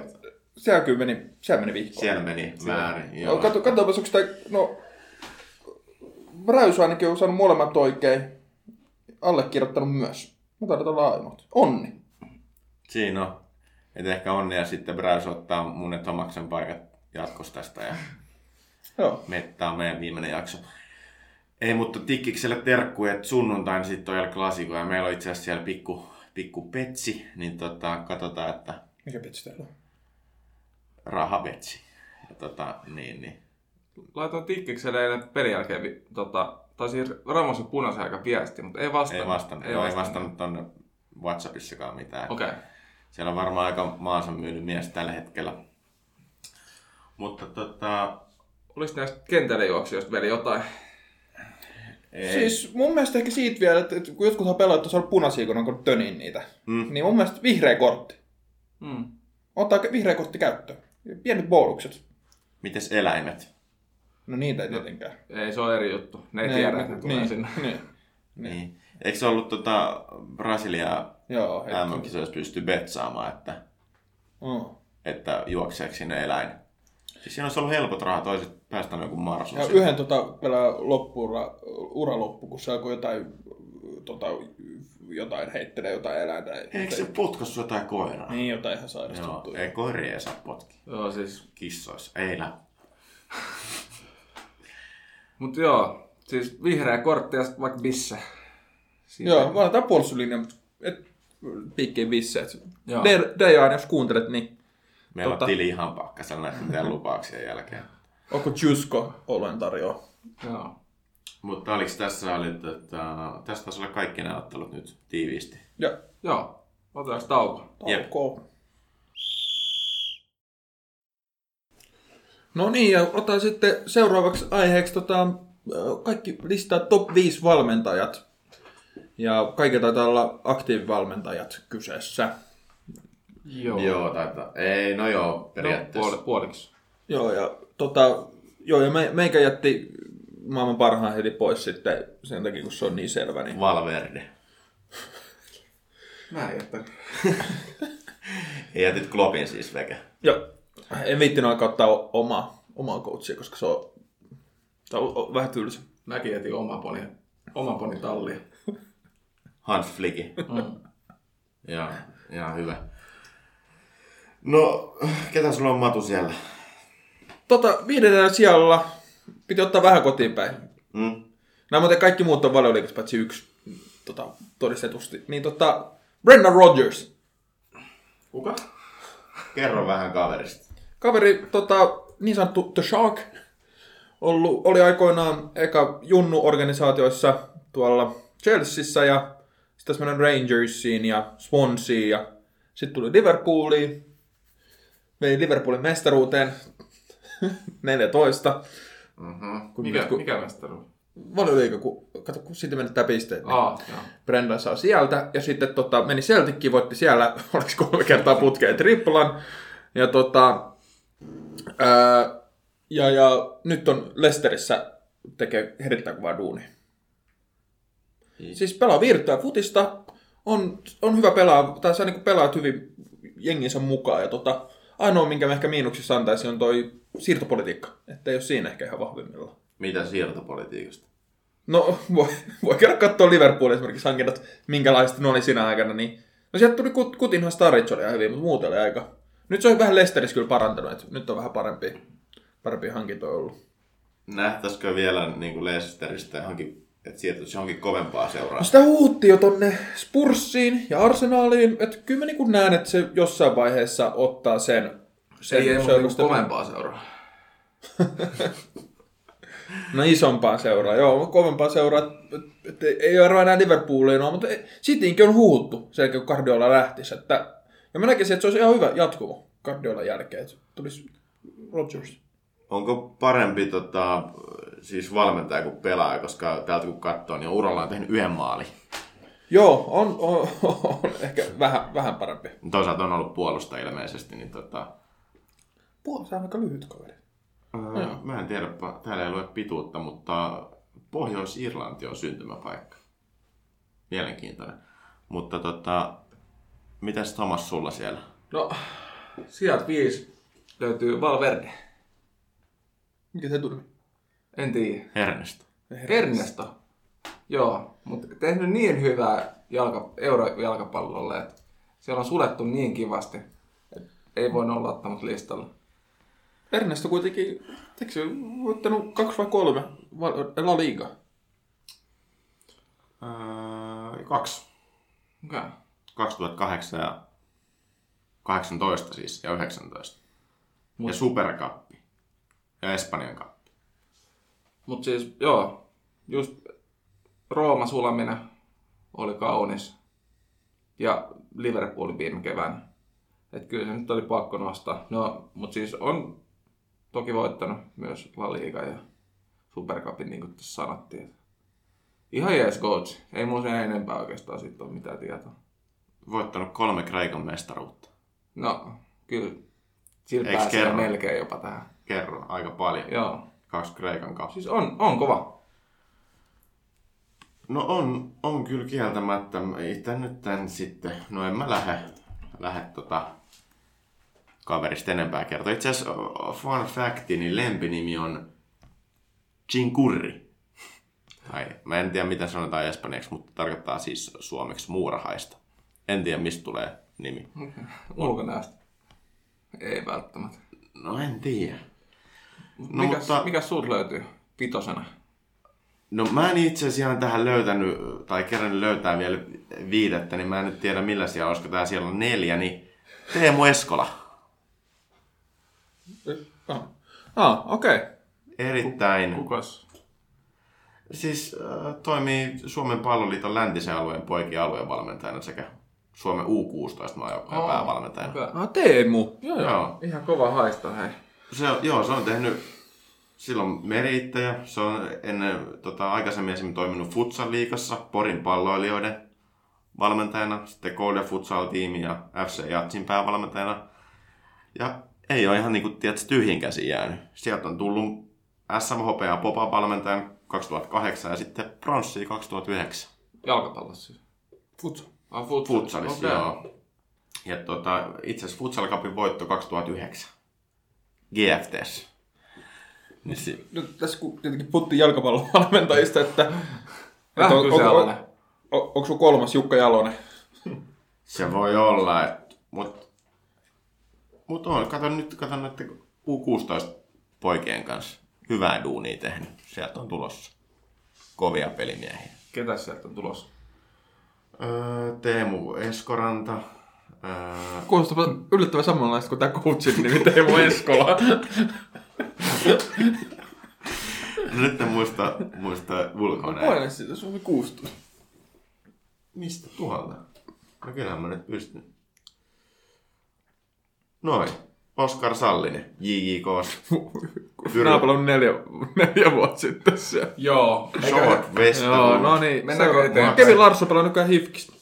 siellä kyllä meni, siellä meni vihkoon. Siellä meni väärin. No, Joo. kato, katsopas, onko tämä, no, Bräysy ainakin on saanut molemmat oikein. Allekirjoittanut myös. Mä taidan olla ainoat. Onni. Siinä on. Et ehkä onnea sitten Bräys ottaa mun ja Tomaksen paikat jatkossa tästä ja Joo. mettää meidän viimeinen jakso. Ei, mutta Tikkikselle terkku, että sunnuntaina sitten on El Clasico ja meillä on itse asiassa siellä pikku, pikku petsi, niin tota, katsotaan, että Mikä pitsi teillä on? rahapetsi. Ja tota, niin, niin. Laitoin tikkikselle eilen pelin jälkeen, vi- tota, tai siis Ramosin punaisen aika viesti, mutta ei vastannut. Ei vastannut, ei, ei vastannut tonne Whatsappissakaan mitään. Okei. Okay. Siellä on varmaan aika maansa myynyt mies tällä hetkellä. Mutta tota, Olis näistä kentälle juoksijoista vielä jotain? ei, Siis mun mielestä ehkä siitä vielä, että, että kun jotkut on pelaajat on punaisia, kun on kun töniin niitä. Mm. Niin mun mielestä vihreä kortti. Mm. Ottaa vihreä kortti käyttöön. Pienet bonukset. mites eläimet? No niitä ei tietenkään. Ei, se on eri juttu. Ne ei Ne- tiedä, että ne tulee niin, sinne. Niin. Niin. Eikö se ollut tota Brasilia. MM-kisoissa pysty betsaamaan, että, Mm. että juokseeko sinne eläin? Siis siinä olisi ollut helpot rahat, toiset päästään joku marsun. Ja yhden tota, pelaa loppuura, ura loppu, kun se alkoi jotain, tota, jotain heittelee jotain eläintä. Eikö se potkassu jotain koiraa? Niin, jotain ihan sairasta Joo, ei koiria ei saa potki. Joo, siis. Kissoissa, ei lä. Mut joo, siis vihreä kortti ja vaikka bisse. Siitä- Joo, valitaan puolustuslinja, et piikkiin visse. Joo. Dejan, jos kuuntelet, niin Meillä Tota- on tili ihan pakkasella näiden teidän lupauksien jälkeen. onko Jusko olen tarjoa? Joo. Mutta oliko tässä, oli, tota, tässä taisi olla kaikki nämä ottelut nyt tiiviisti. Ja Joo. Otetaanko tauko? Jep. taukoa. No niin, ja otan sitten seuraavaksi aiheeksi tota, kaikki listaa top 5 valmentajat. Ja kaikki taitaa olla aktiivivalmentajat kyseessä. Joo. Joo, taitaa. Ei, no joo, No, periaatteessa. puoli, puoliksi. Joo, ja tota, joo, ja me, meikä jätti maailman parhaan heti pois sitten sen takia, kun se on niin selvä. Niin... Valverde. Mä en jättänyt. Ja jätit Kloppin siis veke. Joo, en viittinyt alkaa ottaa omaa, omaa coachia, koska se on, se on, on vähän tylsä. Mäkin jätin oma poni, oma poni tallia. Hans Flicki. Mm. Joo, ihan hyvä. No, ketä sulla on Matu siellä? Tota, viidennellä sijalla piti ottaa vähän kotiin päin. Mm? Nämä muuten kaikki muut on valioliikassa, paitsi yksi tota, todistetusti. Niin tota, Brendan Rodgers. Kuka? Kerro vähän kaverista. Kaveri, tota, niin sanottu The Shark, ollut, oli aikoinaan eka Junnu-organisaatioissa tuolla Chelseassa ja sitten Rangersiin ja Swanseen ja sitten tuli Liverpooliin. Vei Liverpoolin mestaruuteen 14. Mm-hmm. Kun Mikä, kun- mikä mestaruus? Valioliiga, kun, kato, kun siitä menettää pisteet. Niin. Aa, joo. Brendan saa sieltä, ja sitten tota, meni Celtickiin, voitti siellä, oliko kolme kertaa putkeen triplan, ja tota, ää, ja, ja nyt on Lesterissä tekee erittäin kovaa duunia. Siis pelaa viirtää futista, on, on hyvä pelaa, tai saa niinku pelaa hyvin jenginsä mukaan, ja tota, ainoa, minkä mä ehkä miinuksissa antaisin, on toi siirtopolitiikka, että ei ole siinä ehkä ihan vahvimmillaan. Mitä siirtopolitiikasta? No, voi, voi käydä katsoa Liverpoolin esimerkiksi hankinnat, minkälaiset ne oli siinä aikana, niin... No sieltä tuli Kut- Kutinhan Starich oli ihan hyvin, mutta muuten oli aika... Nyt se on vähän Lesterissä kyllä parantanut, että nyt on vähän parempi, parempi hankintoja ollut. Nähtäisikö vielä niin kuin Leicesteristä johonkin, että siirtyisi johonkin kovempaa seuraa? No sitä huutti jo tonne Spurssiin ja Arsenaaliin, että kyllä mä niin näen, että se jossain vaiheessa ottaa sen... sen Ei, ei mutta niinku kovempaa seuraa. No isompaa seuraa, joo, kovempaa seuraa, että et, et, ei ole enää Liverpooliin, no, mutta Cityinkin on huuttu sen, kun Guardiola lähtisi, että ja mä näkisin, että se olisi ihan hyvä jatkumo Guardiolan jälkeen, että tulisi Rodgers. Onko parempi tota, siis valmentaja kuin pelaaja, koska täältä kun katsoo, niin Uralla on tehnyt yhden maali. Joo, on, on, on ehkä vähän, vähän parempi. Toisaalta on ollut puolusta ilmeisesti, niin tota, Puolessa on aika lyhyt kaveri. öö, mä en tiedä, täällä ei lue pituutta, mutta Pohjois-Irlanti on syntymäpaikka. Mielenkiintoinen. Mutta tota, mitäs Thomas sulla siellä? No, sijat viisi löytyy Valverde. Mikä se tuli? En tiedä. Hernestä. Ernesto. Joo, mutta tehnyt niin hyvää jalka, eurojalkapallolle, että siellä on sulettu niin kivasti, että ei voi olla ottanut listalla. Ernesto kuitenkin, eikö se voittanut kaksi vai kolme La Liga? Öö, kaksi. Okay. 2008 ja 18 siis ja 19. Mut- Ja Superkappi. Ja Espanjan kappi. Mutta siis, joo, just Rooma sulaminen oli kaunis. Ja Liverpoolin viime keväänä. Että kyllä se nyt oli pakko nostaa. No, mutta siis on toki voittanut myös La Liga ja Supercupin, niin kuin tässä sanottiin. Ihan jees coach. Ei mun sen enempää oikeastaan siitä ole mitään tietoa. Voittanut kolme Kreikan mestaruutta. No, kyllä. Sillä Eiks pääsee kerro? melkein jopa tähän. Kerro, aika paljon. Joo. Kaksi Kreikan kappia. Siis on, on kova. No on, on kyllä kieltämättä. Itse nyt tän sitten, no en mä lähde, lähde tota kaverista enempää kertoa. Itse asiassa fun facti, niin lempinimi on Chinkurri. Tai mä en tiedä mitä sanotaan espanjaksi, mutta tarkoittaa siis suomeksi muurahaista. En tiedä mistä tulee nimi. Ulkonäöstä. Ei välttämättä. No en tiedä. No, mikäs, mutta- mikäs sulta löytyy vitosena? No mä en itse asiassa ihan tähän löytänyt, tai kerran löytää vielä viidettä, niin mä en nyt tiedä millä siellä, olisiko tää siellä on neljä, niin Teemu Eskola. Ah, ah okei. Okay. Erittäin, Kukas? siis äh, toimii Suomen palloliiton läntisen alueen poikien aluevalmentajana sekä Suomen U16 maajoukkojen Aa, päävalmentajana. okei. Ah, Teemu. Joo, joo. Joo, Ihan kova haista, hei. Se, on- joo, se on tehnyt silloin meriittäjä. Se on ennen tota, aikaisemmin esimerkiksi toiminut Futsal liikassa Porin palloilijoiden valmentajana, sitten Golden Futsal-tiimi ja FC Jatsin päävalmentajana. Ja ei ole ihan niin kuin, tiedätkö, tyhjin käsi jäänyt. Sieltä on tullut SMHP ja Popa valmentajan 2008 ja sitten pronssia 2009. Jalkapallossa siis. Futsal. Ah, futsal. Futsalissa, Okei. joo. Ja tota, itse asiassa Futsal Cupin voitto 2009. GFTS. Niin si- Nyt tässä kun tietenkin puhuttiin jalkapallon valmentajista, että... Vähän on, on, on, onko sun kolmas Jukka Jalonen? se voi olla, että, mut, mut on, kato nyt, kato nyt U16 poikien kanssa hyvää duunia tehnyt. Sieltä on tulossa kovia pelimiehiä. Ketä sieltä on tulossa? Öö, Teemu Eskoranta. Öö, Kuulostaa yllättävän samanlaista kuin tämä coachin nimi Teemu Eskola. no nyt en muista, muista ulkonäön. Paine siitä, se on 16. Mistä tuolta? No kyllähän mä nyt pystyn. Noin. Oskar Sallinen, JJK. Pyry- Naapalla on neljä, neljä vuotta sitten siellä. Joo. Short West. Joo, no niin. Mennäänkö se eteenpäin? Kevin Larsson pelaa nykyään Hifkistä.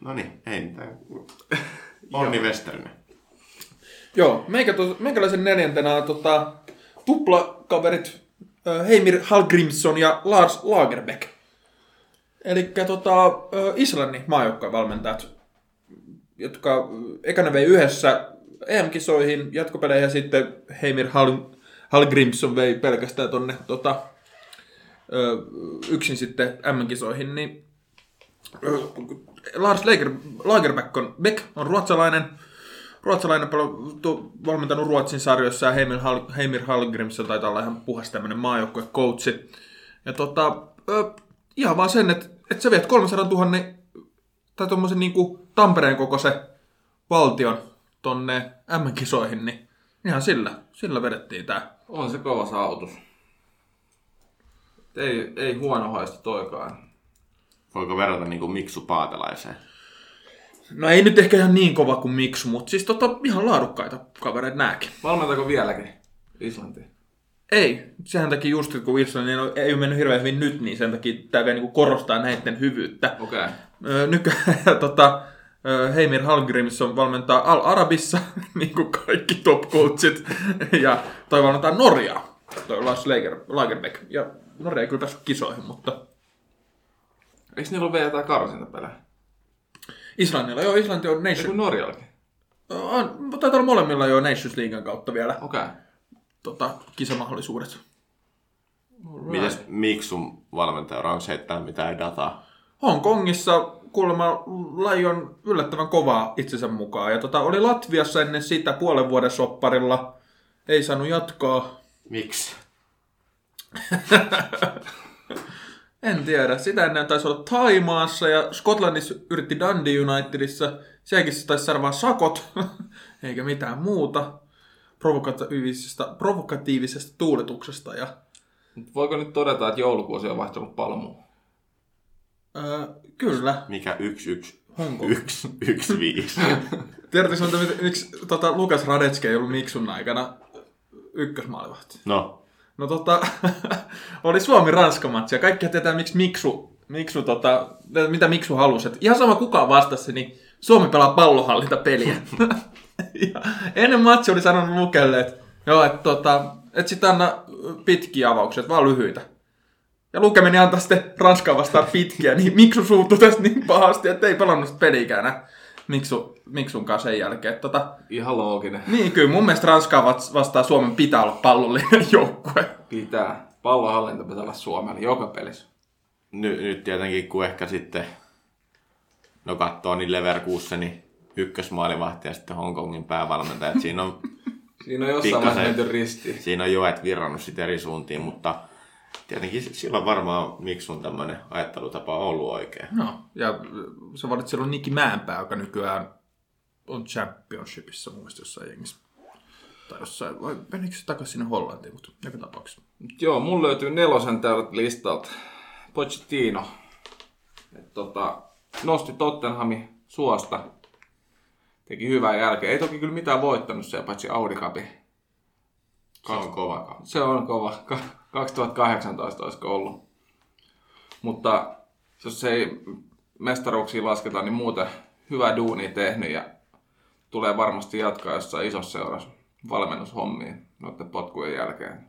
No niin, ei mitään. Onni Westerinen. Joo, meikä tos, meikäläisen neljäntenä tota, tuplakaverit Heimir Hallgrimsson ja Lars Lagerbeck. Eli tota, Islannin maajoukkojen valmentajat, jotka ekana vei yhdessä EM-kisoihin, jatkopeleihin ja sitten Heimir Hall, Hallgrimsson vei pelkästään tonne tota, yksin sitten M-kisoihin, niin Lars Lager, Lagerbeck on, Beck on ruotsalainen, ruotsalainen tu- valmentanut Ruotsin sarjoissa ja Heimir, Hall, Heimir Hallgrimsson taitaa olla ihan puhas tämmöinen maajoukkuecoachi. Ja tota, ö, ihan vaan sen, että, että sä viet 300 000 tai tuommoisen niinku Tampereen kokoisen valtion tonne M-kisoihin, niin ihan sillä, sillä vedettiin tää. On se kova saavutus. Ei, ei huono haistu toikaan. Voiko verrata niin kuin Miksu Paatelaiseen? No ei nyt ehkä ihan niin kova kuin Miksu, mutta siis tota, ihan laadukkaita kavereita nääkin. Valmentako vieläkin Islanti? Ei, sehän takia just, kun Islannin ei ole mennyt hirveän hyvin nyt, niin sen takia tämä vielä niin korostaa näiden hyvyyttä. Okei. Okay. Öö, nykyään tota, öö, Heimir Hallgrimsson valmentaa Al-Arabissa, niin kuin kaikki top coachit, ja toi valmentaa Norjaa, toi Lars Lager, Lagerbeck. Ja Norja ei kyllä päässyt kisoihin, mutta Eikö niillä ole vielä jotain karsintapelejä? Islannilla, joo, Islanti on Nation, kuin Norjallakin. on, taitaa olla molemmilla jo Nations Leaguean kautta vielä Okei. Okay. tota, kisamahdollisuudet. Mites Miksun valmentaja, onko heittää mitään dataa? Hongkongissa kuulemma laji on yllättävän kovaa itsensä mukaan. Ja tota, oli Latviassa ennen sitä puolen vuoden sopparilla. Ei saanut jatkaa. Miksi? En tiedä. Sitä ennen taisi olla Taimaassa ja Skotlannissa yritti Dundee Unitedissa. Sielläkin se taisi saada vaan sakot, eikä mitään muuta provokatiivisesta, provokatiivisesta tuuletuksesta. Ja, Mut Voiko nyt todeta, että joulukuusi on vaihtunut palmuun? öö, kyllä, Mikä yksi yksi? Hongkong. Yksi, yksi viisi. Tiedätkö, miksi tota, Lukas Radetski ei ollut Miksun aikana ykkösmaalivahti? No, No tota, oli Suomi-Ranska-matsi ja kaikki tietää, miksi Miksu, Miksu tota, mitä Miksu halusi. Et ihan sama kuka vastasi, niin Suomi pelaa pallohallintapeliä. ja ennen matsia oli sanonut Lukelle, että joo, että tota, et sit anna pitkiä avauksia, vaan lyhyitä. Ja Luke meni antaa sitten Ranskaa vastaan pitkiä, niin Miksu suuttui tästä niin pahasti, että ei pelannut enää Miksu, Miksun kanssa sen jälkeen. Tota, Ihan looginen. niin kyllä, mun mielestä Ranskaa vast- vastaan Suomen pitää olla pallollinen joukkue. Pitää. Pallonhallinta pitää olla Suomella joka pelissä. nyt, nyt tietenkin kun ehkä sitten, no katsoo niin Leverkusenin ykkösmaalivahti ja sitten Hongkongin päävalmentaja. Siinä on, Siinä on jossain vaiheessa menty ristiin. siinä on joet virrannut sitten eri suuntiin, mutta tietenkin silloin varmaan Miksun tämmöinen ajattelutapa on ollut oikein. No, ja se valitsi silloin Niki Mäenpää, joka nykyään on championshipissa mun mielestä jossain jengissä. Tai jossain, vai menikö se takaisin sinne Hollantiin, mutta joka tapauksessa. Mut Joo, mun löytyy nelosen täältä listalta. Pochettino. Et tota, nosti Tottenhamin suosta. Teki hyvää jälkeen. Ei toki kyllä mitään voittanut siellä, paitsi Audi Cupi. Se on kova. Se on kova. Ka- 2018 olisiko ollut. Mutta jos ei mestaruuksia lasketaan, niin muuten hyvä duuni tehnyt ja tulee varmasti jatkaa jossain isossa seurassa valmennushommiin noiden potkujen jälkeen.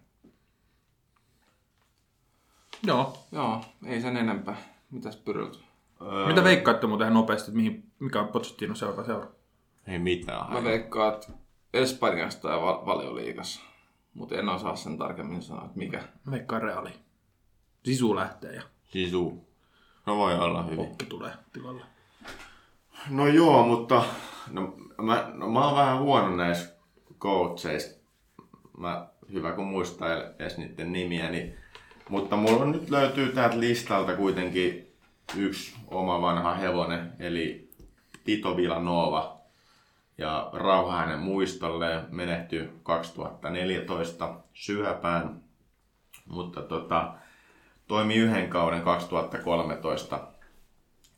Joo. Joo, ei sen enempää. Mitäs Pyryltä? Öö, Mitä veikkaatte muuten ihan nopeasti, että mihin, mikä on Pochettino seuraava seura? Ei mitään. Mä veikkaan, että Espanjasta ja val- valioliigassa. Mutta en osaa sen tarkemmin sanoa, että mikä. Mä veikkaan reaali. Sisu lähtee ja Sisu. No voi olla hyvin. Oppi tulee tilalle. No joo, mutta no, mä, no, mä oon vähän huono näissä coacheissa. Mä, hyvä kun muistaa edes niiden nimiä, niin, mutta mulla on nyt löytyy täältä listalta kuitenkin yksi oma vanha hevonen, eli Tito Villanova. Ja rauha hänen muistolleen menehtyi 2014 syöpään, mutta tota, toimi yhden kauden 2013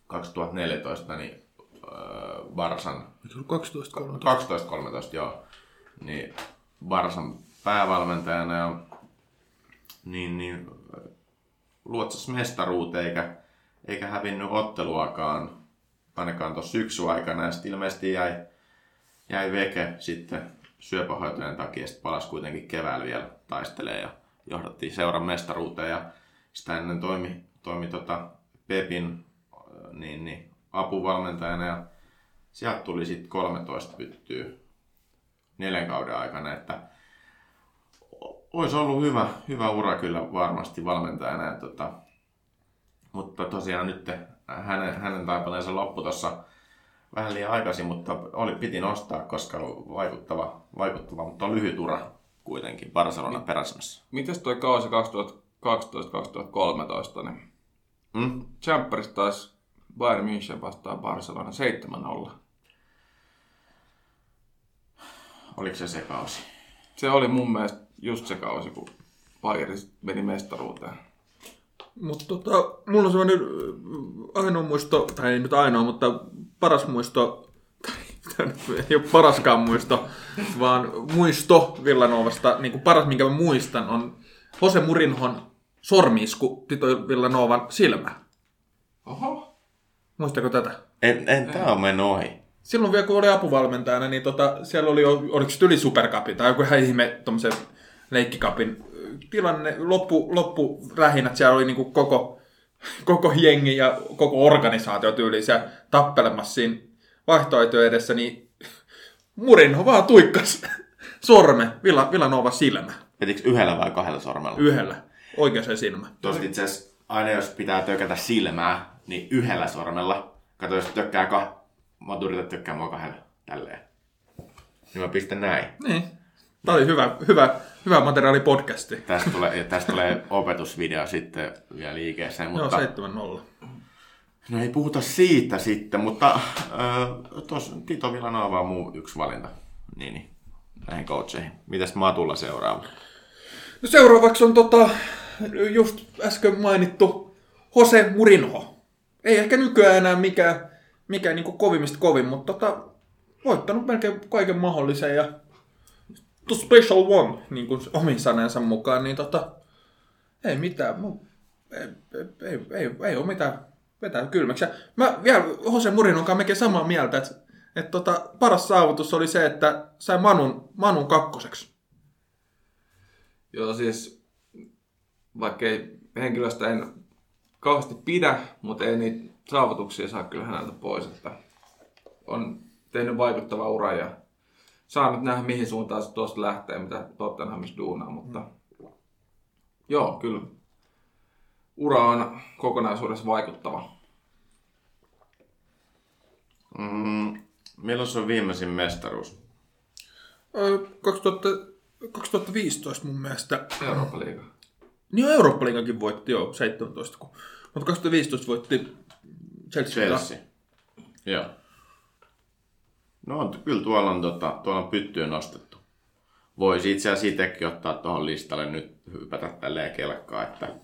2014 niin äh, 12 12-13 joo, niin Barsan päävalmentajana ja niin, niin luotsas mestaruuteen eikä, eikä hävinnyt otteluakaan ainakaan tuossa syksyn aikana ja sitten ilmeisesti jäi, jäi veke sitten syöpähoitojen takia, sitten palasi kuitenkin keväällä vielä taistelee ja johdattiin seuran mestaruuteen ja sitä ennen toimi, toimi tota Pepin niin, niin, apuvalmentajana ja sieltä tuli sitten 13 pyttyä neljän kauden aikana, että olisi ollut hyvä, hyvä ura kyllä varmasti valmentajana. Ja tota, mutta tosiaan nyt hänen, hänen taipaleensa loppui tuossa vähän liian aikaisin, mutta oli, piti nostaa, koska on vaikuttava, vaikuttava mutta on lyhyt ura kuitenkin Barcelona peräsmässä. Mites toi kausi 2012-2013, niin Mm? Champerissa taisi Bayern München vastaan Barcelona 7-0. Oliko se se kausi? Se oli mun mielestä just se kausi, kun Bayern meni mestaruuteen. Mutta tota, mulla on sellainen äh, ainoa muisto, tai ei nyt ainoa, mutta paras muisto, tai ei ole paraskaan muisto, vaan muisto Villanovasta, niin kuin paras minkä mä muistan, on Jose Murinhon sormiisku Tito Villanovan silmä. Oho. Muistako tätä? En, en tää on mennyt ohi. Silloin vielä kun oli apuvalmentajana, niin tota, siellä oli jo, oliko se yli superkapi tai joku ihan ihme tommosen leikkikapin tilanne, loppu, loppurähinät, siellä oli niinku koko, koko jengi ja koko organisaatio tyyli siellä tappelemassa siinä vaihtoehtojen edessä, niin Murinho vaan tuikkas sorme, Villa, Villanova silmä, Vetikö yhdellä vai kahdella sormella? yhdellä, oikeaan silmään. Tuosta itse asiassa aina jos pitää tökätä silmää, niin yhdellä sormella. Kato, jos tökkää kah... Mä oon tökkää mua kahdella. Tälleen. Niin mä pistän näin. Niin. Tämä oli hyvä, hyvä, hyvä materiaali podcasti. Tästä tulee, tästä tulee opetusvideo sitten vielä liikeeseen, Joo, mutta 7-0. no ei puhuta siitä sitten, mutta äh, tuossa Tito Villanova on muu yksi valinta. Niin, niin. Näihin coacheihin. Mitäs Matulla seuraava? No seuraavaksi on tota, just äsken mainittu Jose Murinho. Ei ehkä nykyään enää mikään, mikään niin kovimmista kovin, mutta tota, voittanut melkein kaiken mahdollisen ja the special one, niin kuin omin sanensa mukaan, niin tota, ei mitään, ei, ei, ei, ei, ole mitään vetää kylmäksi. Mä vielä Jose Murinon kanssa mekin samaa mieltä, että, että tota, paras saavutus oli se, että sai Manun, Manun kakkoseksi. Joo, siis vaikka ei henkilöstä en kauheasti pidä, mutta ei niitä saavutuksia saa kyllä häneltä pois. Että on tehnyt vaikuttava ura ja saa nyt nähdä mihin suuntaan se tuosta lähtee, mitä Tottenhamissa duunaa, mutta joo, kyllä ura on kokonaisuudessa vaikuttava. Mm, milloin se on viimeisin mestaruus? Ö, 2000, 2015 mun mielestä. Eurooppa-liiga. Niin jo Eurooppa-liigakin voitti jo 17, kun, mutta 2015 voitti Chelsea. Chelsea. Joo. No on, kyllä tuolla on, tota, tuolla on pyttyä nostettu. Voisi itse asiassa itsekin ottaa tuohon listalle nyt hypätä tälleen kelkkaa, että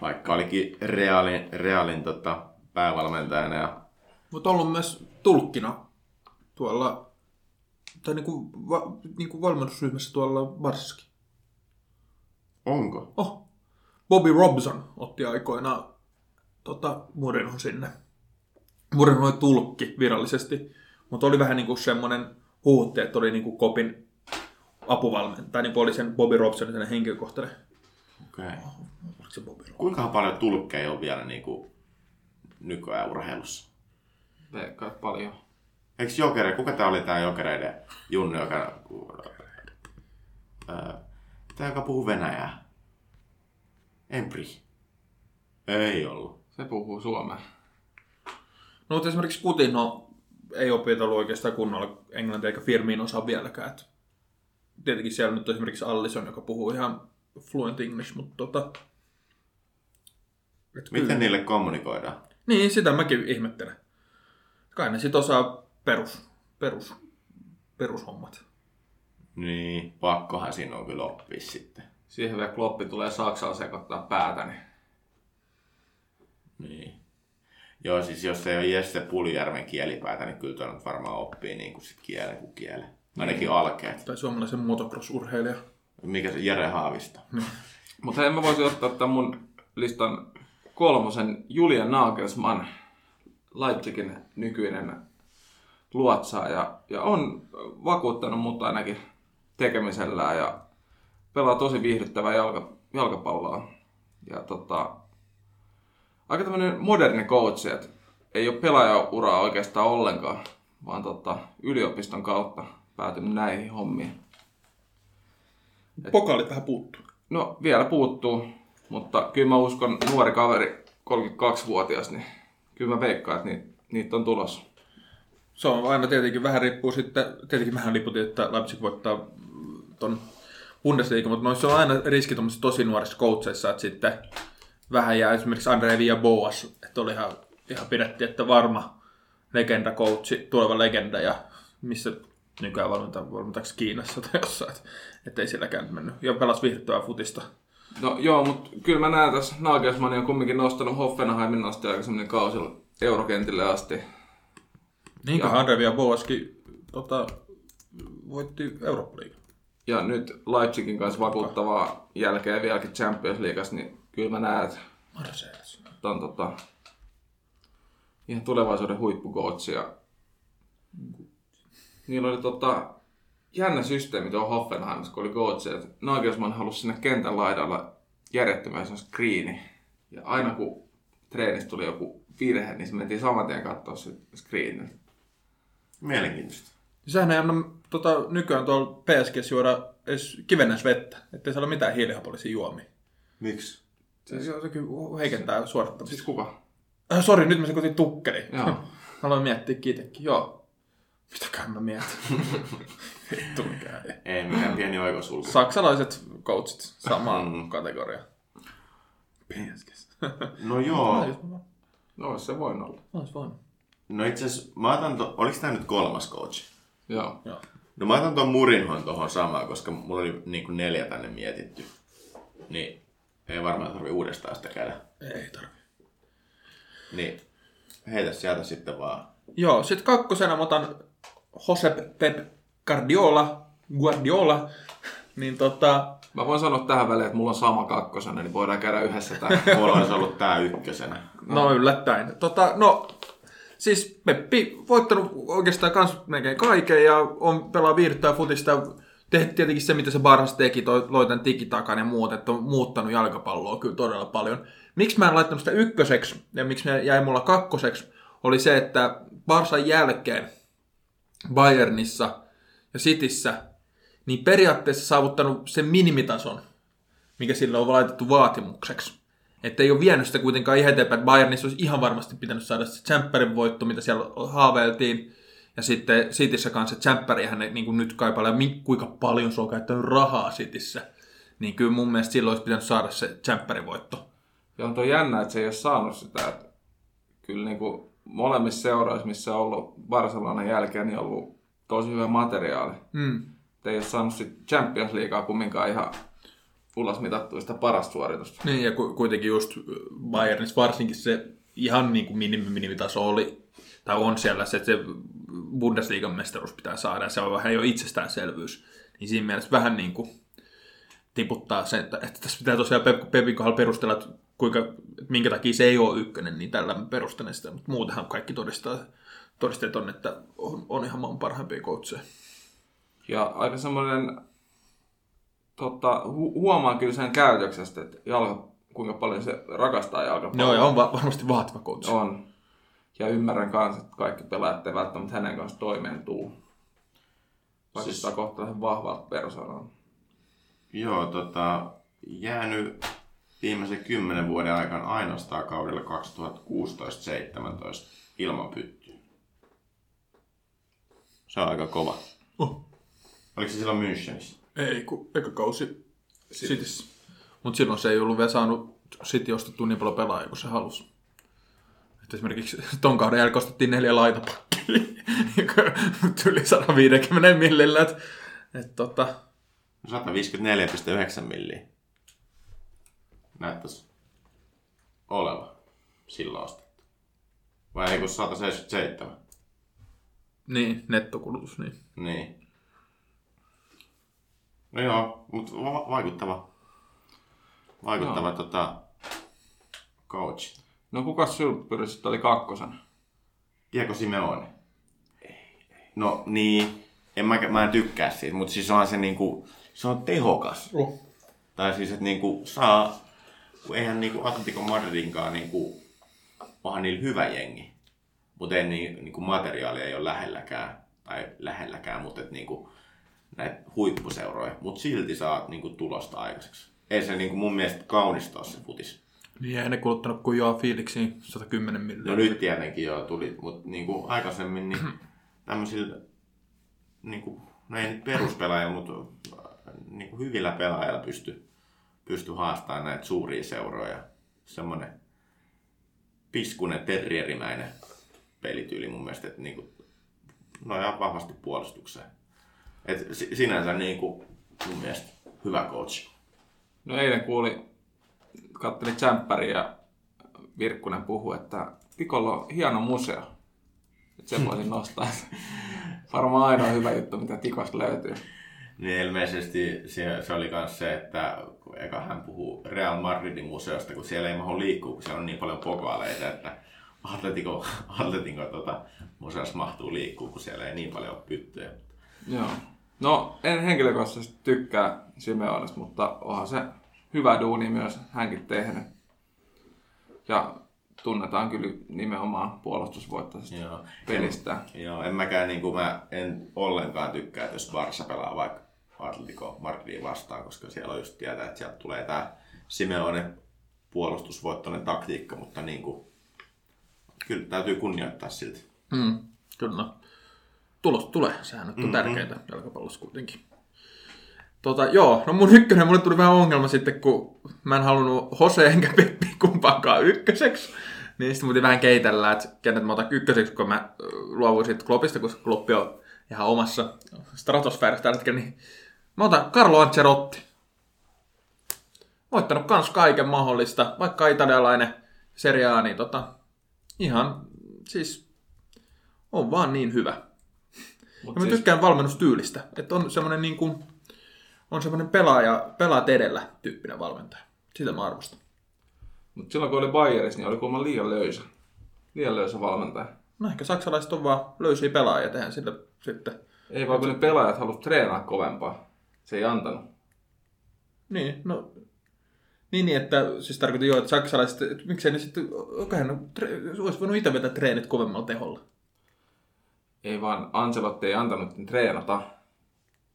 vaikka olikin Realin, Realin tota, päävalmentajana ja Mutta ollut myös tulkkina tuolla, tai niinku, va, niinku valmennusryhmässä tuolla Barssakin. onko? Oh, Bobby Robson otti aikoinaan tota, Murinhon sinne. Mourinho oli tulkki virallisesti, mutta oli vähän niin kuin semmoinen huutti, että oli niin kuin Kopin apuvalmentaja, niin kuin oli sen Bobby Robsonin sen henkilökohtainen. Okei. Oliko se Bobby Robson? Kuinka paljon tulkkeja on vielä niin kuin nykyään urheilussa? Veikkaa paljon. Eikö Jokere, kuka tää oli tää Jokereiden Junni, joka... Ää, tää, joka puhuu venäjää? Empri. Ei ollut. Se puhuu suomea. No mutta esimerkiksi Coutinho ei opetella oikeastaan kunnolla englantia eikä Firmiin osaa vieläkään. Et tietenkin siellä nyt on esimerkiksi Allison, joka puhuu ihan fluent English, mutta tota... Et kyllä. Miten niille kommunikoidaan? Niin, sitä mäkin ihmettelen. Kai ne sit osaa perus, perus, perushommat. Niin, pakkohan siinä on kyllä oppia sitten. Siihen vielä kloppi tulee Saksalla sekoittaa päätä, niin Niin. Joo, siis jos ei ole Jesse Puljärven kielipäätä, niin kyllä tuo nyt varmaan oppii niin kuin sit kielen kuin kielen. Ainakin alkeet. Tai suomalaisen motocross-urheilija. Mikä se Jere Haavisto? Mutta en mä voisi ottaa tämän mun listan kolmosen Julian Nagelsmann, Leipzigin nykyinen luotsaaja. Ja on vakuuttanut mut ainakin tekemisellään ja pelaa tosi viihdyttävää jalka, jalkapalloa. Ja tota, aika tämmönen moderni coach, että ei ole pelaajauraa oikeastaan ollenkaan, vaan tota, yliopiston kautta päätynyt näihin hommiin. Pokaalit vähän puuttuu. No vielä puuttuu, mutta kyllä mä uskon nuori kaveri, 32-vuotias, niin kyllä mä veikkaan, että niitä, niitä on tulossa. Se on aina tietenkin vähän riippuu sitten, tietenkin vähän liputin, että Leipzig voittaa ton Bundesliga, mutta noissa on aina riski tosi nuorissa coacheissa, että sitten vähän jää esimerkiksi Andre Via Boas, että oli ihan, ihan pidettiin, että varma legenda coachi, tuleva legenda ja missä nykyään valmentaa, valmentaako Kiinassa tai jossain, että, että ei silläkään nyt mennyt. Ja pelasi viihdyttävää futista. No joo, mutta kyllä mä näen tässä, Nagelsmann on kumminkin nostanut Hoffenheimin asti aikaisemmin kausilla eurokentille asti. Niin kuin Andre Via Boaskin tota, voitti Eurooppa-liigan. Ja nyt Leipzigin kanssa vakuuttavaa jälkeen vieläkin Champions Leagueassa, niin kyllä mä näen, että on tota, ihan tulevaisuuden huippukoutsi. Ja niillä oli tota, jännä systeemi tuo Hoffenheimissa, kun oli coachi, että Nagelsmann halusi sinne kentän laidalla järjettömän sen screeni. Ja aina kun treenissä tuli joku virhe, niin se mentiin saman tien katsoa se screeni. Mielenkiintoista. Sehän ei anna tota, nykyään tuolla PSG juoda edes kivennäisvettä, ettei se ole mitään hiilihapollisia juomia. Miksi? Se, se, se kyllä heikentää suorittamista. Siis kuka? Äh, sori, nyt mä sekoitin tukkeli. Joo. Aloin miettiä itsekin, joo. Mitäkään mä mietin? Vittu mikään. ei. Ei mikään pieni oikosulku. Saksalaiset coachit, sama Mm. kategoria. PSG. No joo. No, olisi se voinut olla. Olisi voinut. No itse asiassa, mä otan to... Oliko tää nyt kolmas coach? Joo. Joo. No mä otan ton Murinhon tohon samaan, koska mulla oli niinku neljä tänne mietitty. Niin ei varmaan tarvi uudestaan sitä käydä. Ei tarvi. Niin heitä sieltä sitten vaan. Joo, sitten kakkosena mä otan Josep Pep Guardiola, Guardiola, niin tota, Mä voin sanoa tähän väliin, että mulla on sama kakkosena, niin voidaan käydä yhdessä tää. Mulla olisi ollut tää ykkösenä. no yllättäen. Tota, no, siis Peppi voittanut oikeastaan kans melkein kaiken ja on pelaa viihdyttää futista. Tietenkin se, mitä se Barhas teki, toi, loi tämän digitakan ja muut, että on muuttanut jalkapalloa kyllä todella paljon. Miksi mä en laittanut sitä ykköseksi ja miksi me jäi mulla kakkoseksi, oli se, että Barsan jälkeen Bayernissa ja Cityssä, niin periaatteessa saavuttanut sen minimitason, mikä sille on laitettu vaatimukseksi. Että ei ole vienyt sitä kuitenkaan ihan eteenpäin. Bayernissa olisi ihan varmasti pitänyt saada se voitto, mitä siellä haaveiltiin. Ja sitten Cityssä kanssa ne niin kuin nyt kaipailee, kuinka paljon se on käyttänyt rahaa Cityssä. Niin kyllä mun mielestä silloin olisi pitänyt saada se Champerin voitto. Ja on tuo jännä, että se ei ole saanut sitä. Että kyllä niin kuin molemmissa seuroissa, missä on ollut Barcelonan jälkeen, niin on ollut tosi hyvä materiaali. Mm. Että ei ole saanut sit Champions Leaguea kumminkaan ihan ulos mitattua sitä parasta suoritusta. Niin, ja ku- kuitenkin just Bayernissa varsinkin se ihan niin kuin minimi, minimitaso oli, tai on siellä se, että se Bundesliigan mestaruus pitää saada, ja se on vähän jo itsestäänselvyys. Niin siinä mielessä vähän niin kuin tiputtaa sen, että, että tässä pitää tosiaan Pep, Pepin kohdalla perustella, että kuinka, minkä takia se ei ole ykkönen, niin tällä mä perustelen sitä. Mutta muutenhan kaikki todistaa, todisteet on, että on, on ihan maan parhaimpia coacheja. Ja aika semmoinen, tota, hu- huomaa kyllä sen käytöksestä, että jalka, kuinka paljon se rakastaa jalkapalloa. Joo, ja on va- varmasti vaativa coach. On. Ja ymmärrän kanssa, että kaikki pelaajat ei välttämättä hänen kanssa toimeen tuu. Vaikuttaa siis... kohtalaisen vahvalta persoonalta. Joo, tota, jäänyt viimeisen kymmenen vuoden aikana ainoastaan kaudella 2016-17 ilman pyttyä. Se on aika kova. Oh. Oliko se silloin Münchenissä? Ei, kun eka kausi Cityssä. Mutta silloin se ei ollut vielä saanut City ostettua niin paljon pelaajia kuin se halusi. Esimerkiksi ton kauden jälkeen ostettiin neljä laitapakkia. Yli 150 millillä. Et, et tota, 154,9 milliä. Näyttäisi oleva silloin ostettu. Vai ei kun 177? niin, nettokulutus. Niin. Niin. No joo, mutta va- vaikuttava. Vaikuttava Joo. tota, coach. No kuka sylppyrissä oli kakkosen? Diego Simeone. No niin, en mä, mä en tykkää siitä, mutta siis onhan se niinku, se on tehokas. Oh. Tai siis, että niinku saa, kun eihän niinku Atletico Madridinkaan niinku, onhan niillä hyvä jengi. Mutta ei niin, niinku materiaalia ei ole lähelläkään, tai lähelläkään, mutta et niinku näitä huippuseuroja. Mutta silti saat niinku tulosta aikaiseksi. Ei se niinku mun mielestä kaunista ole se futis. Niin ei ne kuluttanut kuin Joa Fiiliksiin 110 milliä. No nyt tietenkin joo tuli, mutta niinku aikaisemmin niin tämmöisillä, niinku, no ei nyt peruspelaajilla, mutta niinku hyvillä pelaajilla pysty, pysty haastamaan näitä suuria seuroja. Semmoinen piskunen, terrierimäinen pelityyli mun mielestä, että niinku, nojaa vahvasti puolustukseen. Et si- sinänsä niinku, mun mielestä hyvä coach. No eilen kuuli, katselin tsemppäriä ja Virkkunen puhui, että Pikolla on hieno museo. Että sen voisin nostaa. Varmaan ainoa hyvä juttu, mitä Tikosta löytyy. Niin ilmeisesti se, se oli myös se, että kun eka hän puhuu Real Madridin museosta, kun siellä ei mahdu liikkua, kun siellä on niin paljon pokaaleita, että Atletico, Atletico tota, museossa mahtuu liikkua, kun siellä ei niin paljon ole pyttyjä. Joo. No, en henkilökohtaisesti tykkää Simeonesta, mutta onhan se hyvä duuni myös hänkin tehnyt. Ja tunnetaan kyllä nimenomaan puolustusvoittaisesta Joo. pelistä. Joo, en mäkään niin kuin mä en ollenkaan tykkää, että jos Barça pelaa vaikka Atletico Madridin vastaan, koska siellä on just tietää, että sieltä tulee tämä Simeone puolustusvoittoinen taktiikka, mutta niin kuin, kyllä täytyy kunnioittaa silti. Mm, kyllä. Tulos tulee, sehän nyt on mm-hmm. tärkeää jalkapallossa kuitenkin. Tota, joo, no mun ykkönen, mulle tuli vähän ongelma sitten, kun mä en halunnut Jose enkä Peppi kumpaankaan ykköseksi. Niin sitten muuten vähän keitellä, että kenet mä otan ykköseksi, kun mä ö, luovuin siitä Kloppista, koska Kloppi on ihan omassa stratosfäärissä tällä hetkellä, niin mä otan Carlo Ancelotti. Voittanut kans kaiken mahdollista, vaikka italialainen Serie A, niin tota, ihan siis on vaan niin hyvä. Mut Ja mä siis, tykkään valmennustyylistä, että on semmoinen niin kuin, on semmoinen pelaaja, pelaat edellä tyyppinen valmentaja. Sitä mä arvostan. mut silloin kun oli Bayerissa, niin oli kuulemma liian löysä. Liian löysä valmentaja. No ehkä saksalaiset on vaan löysiä pelaajia, tehdään sillä sitten. Ei vaan kun ne pelaajat halusivat treenaa kovempaa. Se ei antanut. Niin, no niin, niin, että siis tarkoitan jo, että saksalaiset, että miksei ne sitten, okei, no, tre, olisi voinut itse vetää treenit kovemmalla teholla. Ei vaan Ancelotti ei antanut niiden treenata.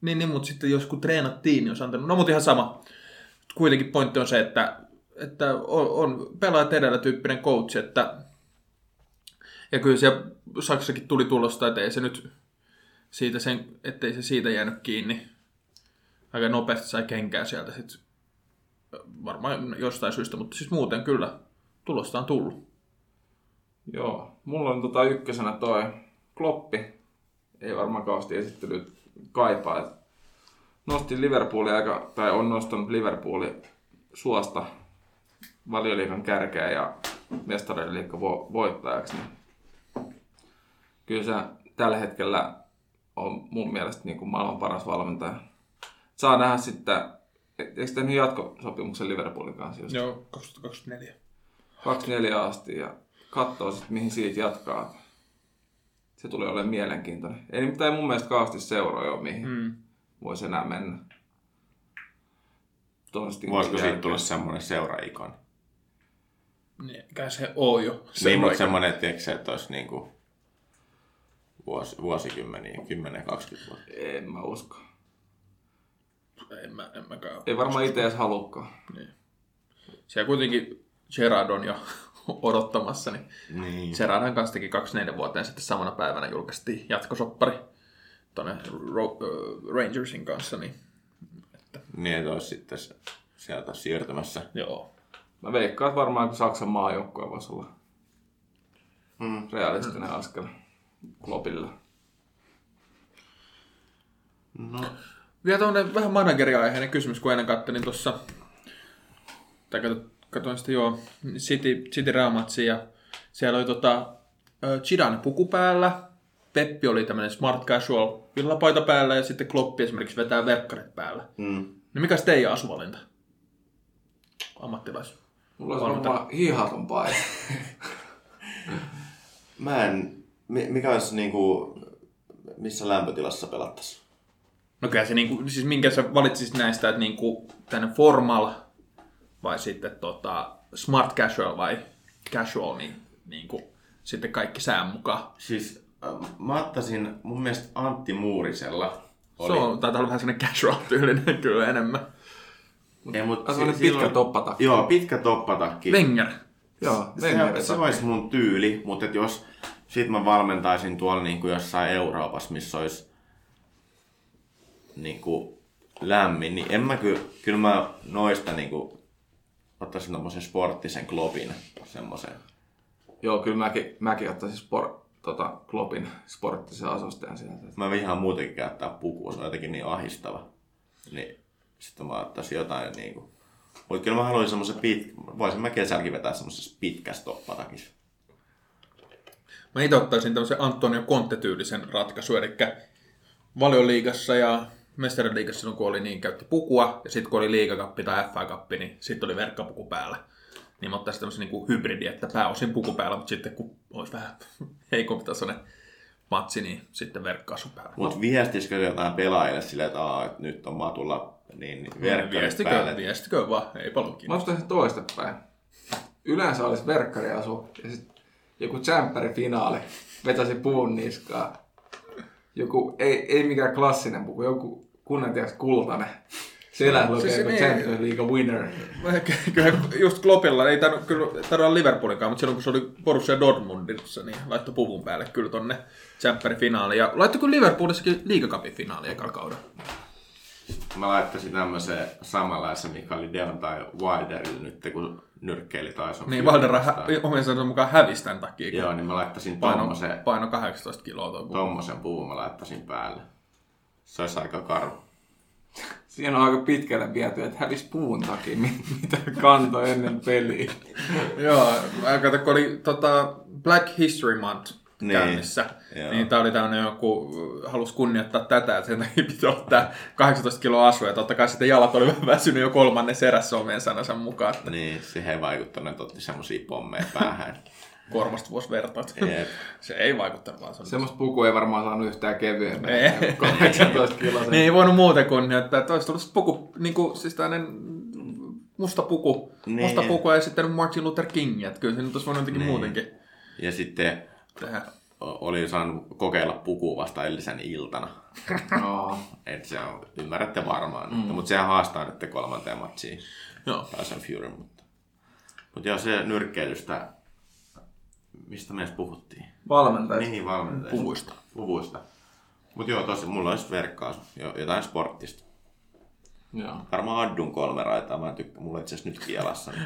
Niin, niin, mutta sitten jos kun treenattiin, niin olisi antanut, no mutta ihan sama. Kuitenkin pointti on se, että, että on, on pelaajat edellä tyyppinen coach, että ja kyllä se Saksakin tuli tulosta, että ei se nyt siitä sen, ettei se siitä jäänyt kiinni. Aika nopeasti sai kenkää sieltä sitten varmaan jostain syystä, mutta siis muuten kyllä tulosta on tullut. Joo, mulla on tota ykkösenä toi Kloppi. Ei varmaan kauheasti esittely kaipaa. Et nostin Liverpoolia aika, tai on nostanut Liverpooli suosta valioliikan kärkeä ja mestariliikka vo- voittajaksi. Niin kyllä se tällä hetkellä on mun mielestä niin kuin maailman paras valmentaja. Saa nähdä sitten eikö tehnyt jatkosopimuksen Liverpoolin kanssa just? Joo, 2024. 24 asti ja katsoo sitten, mihin siitä jatkaa. Se tulee olemaan mielenkiintoinen. Ei mitään mun mielestä kauheasti seuroja ole, mihin Mm. voisi enää mennä. Toistin Voisiko siitä tulla semmoinen seuraikon? Niin, mikä se oo jo. Se Niin, on mutta aika- semmoinen, tiedätkö se, että olisi niinku vuosi, vuosikymmeniä, 10-20 vuotta. En mä usko. En mä, en mäkään. Ei varmaan itse edes halukkaan. Siellä kuitenkin Gerard on jo odottamassa, niin Niin. Gerardin kanssa teki 24 vuoteen sitten samana päivänä julkaistiin jatkosoppari tuonne Rangersin kanssa, niin Niin, että olisi sitten sieltä siirtymässä. joo. Mä veikkaan, että varmaan Saksan maajoukkue voisi olla Mm. realistinen askel Kloppilla. No, Vielä tuonne vähän manageriaiheinen kysymys, kun ennen kattelin tuossa, tai katsoin sitä joo, City, City Real Matchia, ja siellä oli tota, ö, Zidane puku päällä, Peppi oli tämmöinen smart casual villapaita päällä, ja sitten Kloppi esimerkiksi vetää verkkarit päällä. mm. No mikä se teidän asuvalinta? Ammattilais. Mulla olisi Valmenta- varmaan hihaton paita. Mä en... mi- Mikä olisi niinku... Missä lämpötilassa pelattaisiin? No kyllä se niinku, siis minkä sä valitsisit näistä, että niinku tänne formal vai sitten tota smart casual vai casual, niin niinku sitten kaikki sään mukaan. Siis äh, mä ottaisin mun mielestä Antti Muurisella. Se on, taitaa olla vähän sellainen casual-tyylinen kyllä enemmän. Ei, mut Ah, semmonen si- pitkä silloin- toppatakki. Joo, pitkä toppatakki. Wenger. Joo, se, se olisi mun tyyli, mutta et jos sit mä valmentaisin tuolla niin kuin jossain Euroopassa, missä olisi niin kuin lämmin, niin en mä kyllä, kyllä mä noista niin kuin, ottaisin tommosen sporttisen klopin, semmoisen. Joo, kyllä mäkin, mäkin ottaisin sport, tota, Kloppin sporttisen asustajan sieltä. Mä vihaan muutenkin käyttää pukua, se on jotenkin niin ahistava. Niin sitten mä ottaisin jotain niin kuin, mutta kyllä mä haluaisin semmoisen pit, voisin mä kesälläkin vetää semmoisessa pitkässä toppatakissa. Mä itse ottaisin tämmöisen Antonio Conte-tyylisen ratkaisun, eli valioliigassa ja mestariliigassa silloin kun oli niin käytti pukua, ja sitten kun oli liigakappi tai FA-kappi, niin sitten oli verkkapuku päällä. Niin mä ottaisin tämmöisen niin hybridi, että pääosin puku päällä, mutta sitten kun olisi vähän heikompi tasoinen matsi, niin sitten verkkaasu päällä. Mutta viestisikö jotain pelaajille silleen, että, Aa, että nyt on matulla niin, niin verkkarit viestikö, päälle? viestikö vaan, ei paljon Mä kiinnosta. ottaisin toistepäin. Yleensä olisi verkkariasu ja sitten joku tsemppäri-finaali vetäisi puun niskaa. Joku, ei, ei mikään klassinen puku, joku kunnan tiedäks kultainen. Selän lukee Siis niin. Champions League winner. Kyllä just Kloppilla ei tarvitse kyllä olla Liverpoolinkaan, mutta silloin kun se oli Borussia Dortmundissa, niin laittoi puvun päälle kyllä tonne Champerin finaaliin. Ja laittoi kyllä Liverpoolissakin liigakapin finaaliin ekalla kaudella. Mä laittaisin tämmöisen samanlaisen, mikä oli Deontay Wilderille nyt, kun nyrkkeili taas on Niin vastaan. omien sanoen mukaan hävisi tämän takia, Joo, niin mä laittaisin paino, tommosen, paino 18 kiloa tuo puvu. tommosen puvun mä laittaisin päälle. Se olisi aika karu. Siinä on aika pitkälle viety, että hävisi puun takia, mi- mitä kantoi ennen peliä. Joo, mä katsoin, kun oli tota, Black History Month Niin, käynnissä, joo. niin tää oli tämmönen joku, halusi kunnioittaa tätä, että sen takia piti tää 18 kiloa asua, ja totta kai sitten jalat oli vähän väsynyt jo kolmannen erässä omien sanansa mukaan, että Niin, siihen ei vaikuttanut, että otti semmosia pommeja päähän. korvasta vuosi vertaat. Jep. Se ei vaikuttanut vaan se Semmoista pukua ei varmaan saanut yhtään kevyemmän. Ei. 18 kiloa. Niin ei voinut muuten kunnioittaa, että olisi tullut puku, niin kuin, siis tämmöinen musta puku, Niin. musta puku ja sitten Martin Luther King, että kyllä se nyt olisi voinut jotenkin Niin. muutenkin Ja sitten tehdä. o- oli saanut kokeilla pukua vasta eilisen iltana. Joo. Et se on, ymmärrätte varmaan. Mm. Mutta sehän haastaa nyt kolmanteen matsiin. Joo. Tyson Fury, mutta... Mutta joo, se nyrkkeilystä, mistä me edes puhuttiin? Valmentajat. Niin, valmentajista. Puvuista. Puvuista. Mutta joo, tosi, mulla olisi verkkaus, jo, jotain sporttista. Joo. Varmaan addun kolme raitaa, mä tykkään, mulla on itse asiassa nyt kielassa.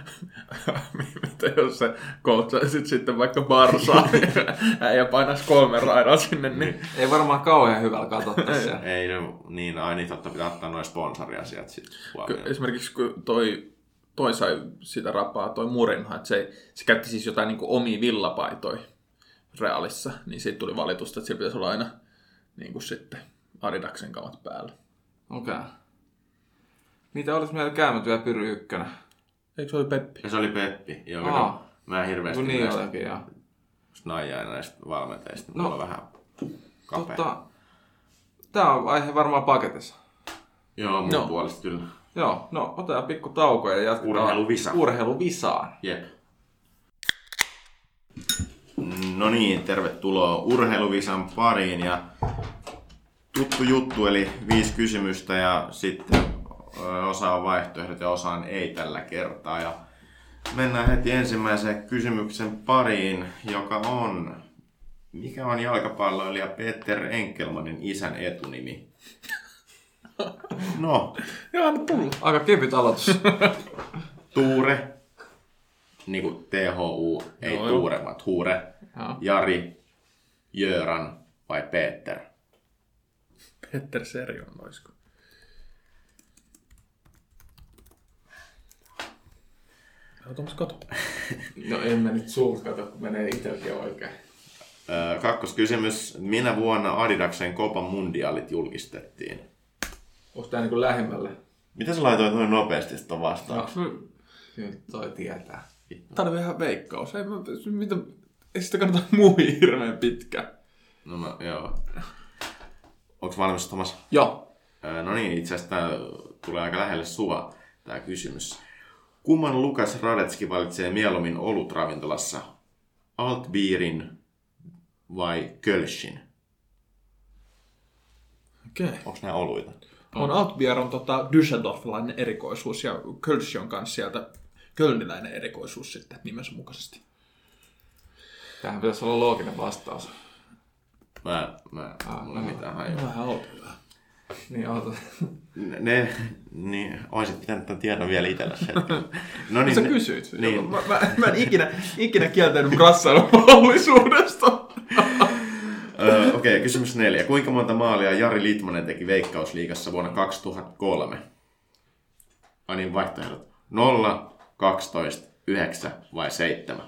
Niin. Mitä jos se coachaisit sitten vaikka Barsaa ja painaisi kolme raidaa sinne, niin Ei varmaan kauhean hyvällä katsottaisi. Ei, no, niin, ai niin, totta pitää ottaa noin sponsoriasiat sitten esimerkiksi kun toi, toi sai sitä rapaa, toi Murinha, että se, se käytti siis jotain niin omia villapaitoja Realissa, niin siitä tuli valitusta, että sillä pitäisi olla aina niin kuin sitten Adidaksen kamat päällä. Okei. Okay. Niitä olisi meillä käymätyä Pyry ykkönen. Eikö se oli Peppi? Ja se oli Peppi, joka Aa. no, mä en hirveästi Kun niin näistä olikin, joo. snaijaa näistä valmentajista. No. Mulla on vähän kapea. Tota, tää on aihe varmaan paketissa. Joo, mun No. puolesta kyllä. Joo, no otetaan pikku tauko ja jatketaan Urheiluvisa. urheiluvisaan. Jep. No niin, tervetuloa Urheiluvisan pariin ja tuttu juttu, eli viisi kysymystä ja sitten osa on vaihtoehdot ja osa on ei tällä kertaa. Ja mennään heti ensimmäiseen kysymyksen pariin, joka on, mikä on jalkapalloilija Peter Enkelmanin isän etunimi? No, Joo, anna tulla. Aika kevyt aloitus. Tuure, niin kuin T-H-U, ei Joo, joo. Tuure, vaan Tuure, Joo. Jari, Jöran vai Peter? Petter Serion oisko? Tuomas kato. No en mä nyt sulta kato, kun menee itselläkin oikein. Öö, kakkoskysymys. Minä vuonna Adidaksen Copa Mundialit julkistettiin? Onko tää niinku lähemmälle? Mitä sä laitoit noin nopeasti sitä vastaan? No, nyt toi tietää. Tää oli vähän veikkaus. Ei, mä, mitä, ei sitä kannata muihin hirveän pitkä. No, mä, joo. Onks valmis Thomas? Joo. Öö, no niin, itse asiassa tulee aika lähelle sua, tää kysymys. Kumman Lukas Radetski valitsee mieluummin olutravintolassa? Altbierin vai Kölschin? Okei. Okay. Onks nää oluita? On Outbier on tota Düsseldorfilainen erikoisuus ja Kölsch on kanssa sieltä kölniläinen erikoisuus sitten nimensä mukaisesti. Tähän pitäisi olla looginen vastaus. Mä, mä, Ah, mulla ei no. mitään hajua. Vähän outo vähän. Niin, oota. Ne, niin, olisit pitänyt tämän tiedon vielä itsellesi hetken. No niin, Sä ne- kysyit. Niin. Mä, mä, mä, en ikinä, ikinä kieltänyt rassailun mahdollisuudesta. Öö, Okei, okay, kysymys neljä. Kuinka monta maalia Jari Litmanen teki Veikkausliigassa vuonna 2003? Ai niin, vaihtoehdot. 0, 12, 9 vai 7?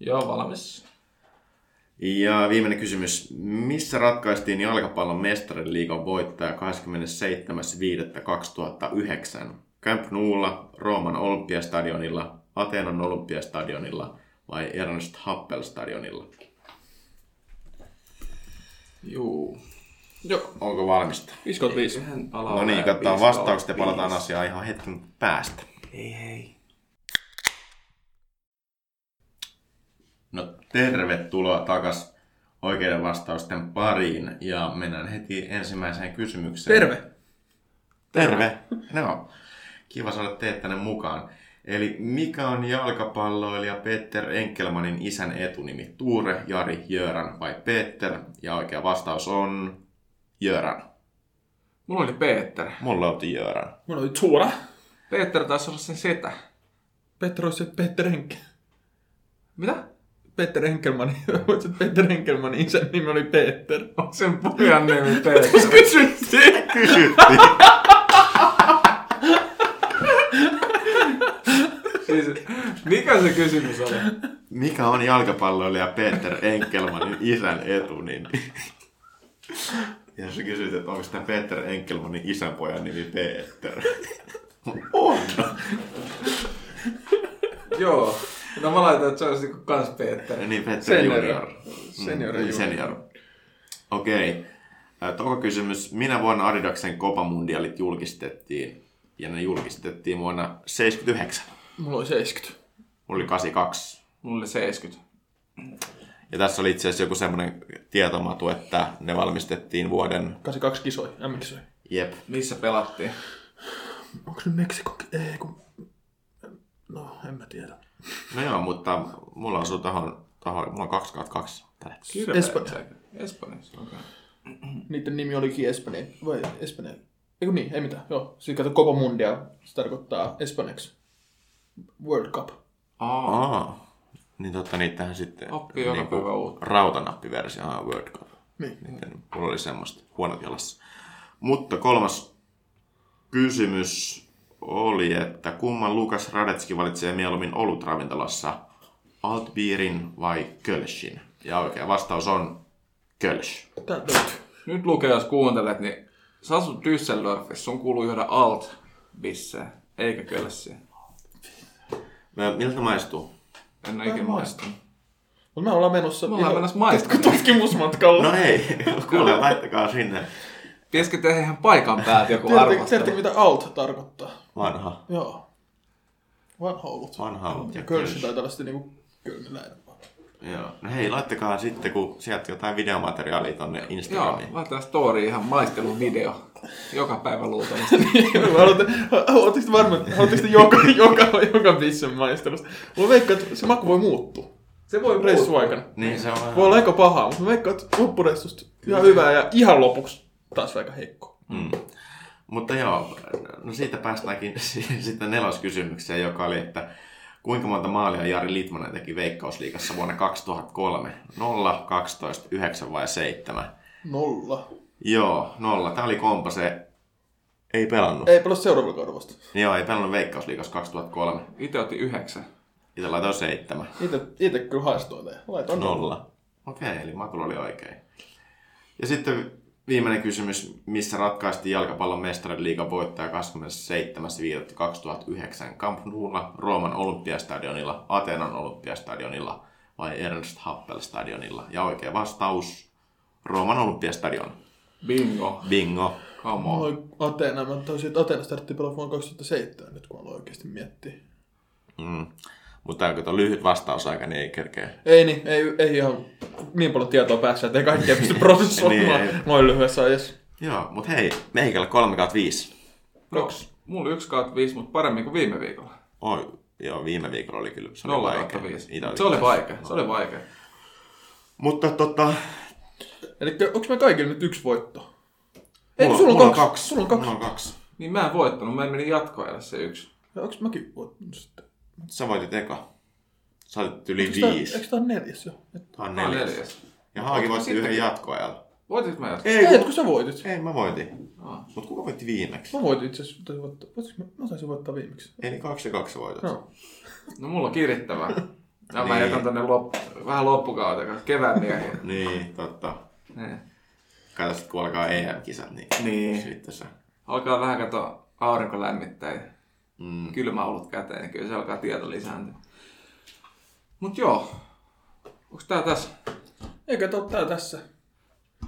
Joo, valmis. Ja viimeinen kysymys. Missä ratkaistiin jalkapallon mestarien liigan voittaja 27.5.2009? Camp Noulla, Rooman Olympiastadionilla, Ateenan Olympiastadionilla vai Ernst Happel stadionilla? Juu. Joo, Onko valmista? 55. Yhden palaa No niin, katsotaan vastaukset ja palataan asiaan ihan hetken päästä. Hei hei. No tervetuloa takas oikeiden vastausten pariin ja mennään heti ensimmäiseen kysymykseen. Terve. Terve! No, kiva saada teet tänne mukaan. Eli mikä on jalkapalloilija Peter Enkelmanin isän etunimi? Tuure, Jari, Jöran vai Peter? Ja oikea vastaus on Jöran. Mulla oli Peter. Mulla oli Jöran. Mulla oli Tuura. Peter taisi olla sen setä. Petter olisi se Petter Henkel. Mitä? Petter Henkelmanin, se Petter Henkelmanin isän nimi oli Peter. On sen pojan nimi Peter. Kysyttiin. Kysyttiin. siis, mikä se kysymys oli? Mikä on jalkapalloilija Peter Enkelmanin isän etunimi? Ja sä kysyt, että onko tämä Peter Enkelmanin isänpojan nimi Peter? on! Joo. No mä laitan, että se olisi niinku kans Peter. Niin, Peter Senior. Junior. Senior Mm, junior. senior. Okei. Okay. Toka kysymys. Minä vuonna Adidaksen Copa Mundialit julkistettiin? Ja ne julkistettiin vuonna 79. Mulla oli 70. Mulla oli 82. Mulla oli 70. Ja tässä oli itse asiassa joku semmoinen tietomatu, että ne valmistettiin vuoden... 82 kisoi, M-kisoi. Jep. Missä pelattiin? Onko nyt Meksiko? Ei, kun... No, en mä tiedä. No joo, mutta mulla asuu tohon, tohon mulla on 2 2 tällä hetkellä. Espanja. Espanjassa, okei. Niiden nimi olikin Espanja. Vai Espanja? Eikö niin? Ei mitään. Joo. Sitten kato Copa Mundial. Se tarkoittaa espanjaksi. World Cup. Aa. Aa. Niin totta, niitähän sitten... Oppii joka päivä uutta. Rautanappiversio, ah, World Cup. Niin. Niiden, mulla oli semmoista huonot jalassa. Mutta kolmas kysymys oli, että kumman Lukas Radetski valitsee mieluummin olutravintolassa? Altbierin vai Kölschin? Ja oikea vastaus on Kölsch. Nyt lukee, jos kuuntelet, niin Sä asut Düsseldorfissa, sun kuuluu juoda alt bissejä, eikä. Mä- Miltä maistuu? En ole ikinä maistanut. Mutta me ollaan menossa Me ollaan menossa maistamaan. tutkimusmatkalla. No hei, kuule, laittakaa sinne. Pitäisikö tehdä ihan paikan päältä joku arvostelu? tiedättekö, mitä alt tarkoittaa? Vanha. Joo. Vanha ollut. Vanha ollut Ja taitaa olla sitten niinku kölniläinen. Joo. No hei, laittakaa sitten, kun sieltä jotain videomateriaalia tonne Joo, Instagramiin. laitetaan story ihan maistelun video. Joka päivä luultavasti. Haluatteko te varmaan, haluatteko te joka, joka, joka bissen maistelusta? Mulla veikkaa, että se maku voi muuttua Se voi reissu aikana. Niin se on Voi olla aika pahaa, mutta mä veikkaan, että loppureissusta ihan hyvää ja ihan lopuksi taas aika heikko. Mm. Mutta joo, no siitä päästäänkin sitten neloskysymykseen, joka oli, että kuinka monta maalia Jari Litmanen teki Veikkausliigassa vuonna 2003? 0, 12, 9 vai 7? Nolla. Joo, nolla. Tämä oli kompa se. Ei pelannut. Ei pelaa seuraavalla kaudella vasta. Joo, ei pelannut Veikkausliigassa 2003. Itse otti yhdeksän. Itse laitoin seitsemän. Itse, itse kyllä haistoin. Laitoin nolla. Okei, okay, eli Matulla oli oikein. Ja sitten viimeinen kysymys, missä ratkaistiin jalkapallon mestarien liigan voittaja 27.5.2009 Camp Noulla, Rooman olympiastadionilla, Atenan olympiastadionilla vai Ernst Happel stadionilla? Ja oikea vastaus, Rooman olympiastadion. Bingo. Bingo. Come on. Moi Ateena, mä taisin, että Ateena startti pelaa vuonna 2007 nyt kun aloin oikeasti miettiä. Mm. Mutta onko tuo lyhyt vastausaika, niin ei kerkeä. Ei niin, ei, ei ihan niin paljon tietoa päässä, että ei kaikkea pysty prosessoimaan Niin, noin lyhyessä ajassa. Joo, mutta hei, meikällä 3 kautta 5. No, mulla yksi kautta viisi, mutta paremmin kuin viime viikolla. Oi, joo, viime viikolla oli kyllä, se oli vaikea. viisi. Itä Se oli vaikea, se oli vaikea. Mutta tota, Eli onko me kaikilla nyt yksi voitto? Ei, mulla, sulla on mulla kaksi. Sulla on kaksi. Mulla on kaksi. Niin mä en voittanut, mä menin jatkoajalle se yksi. Ja onko mäkin voittanut sitten? Sä voitit eka. Sä otit yli Eikö tää, viisi. eikö tää ole neljäs jo? Tää on Mä neljäs. neljäs. Ja Haaki voitti yhden jatkoajalla. Voititko mä jatkoa? Ei, ei, kun... kun sä voitit. ei mä voitin. Aa. Mut kuka voitti viimeksi? Mä voitin itse asiassa, mä, mä taisin voittaa viimeksi. Eli kaksi ja kaksi voitot. No. No mulla on kirittävää. Ja mä Niin. jätän tänne loppu, vähän loppukauteen, kevään miehiä. Niin, totta. Niin. Kato sit kun alkaa EM-kisat, niin, Niin. sitten se. Alkaa vähän kato aurinko lämmittää Mm. kylmä ollut käteen, niin kyllä se alkaa tieto lisääntyä. Mut joo. Onks tää tässä Eikä tää ole tää tässä.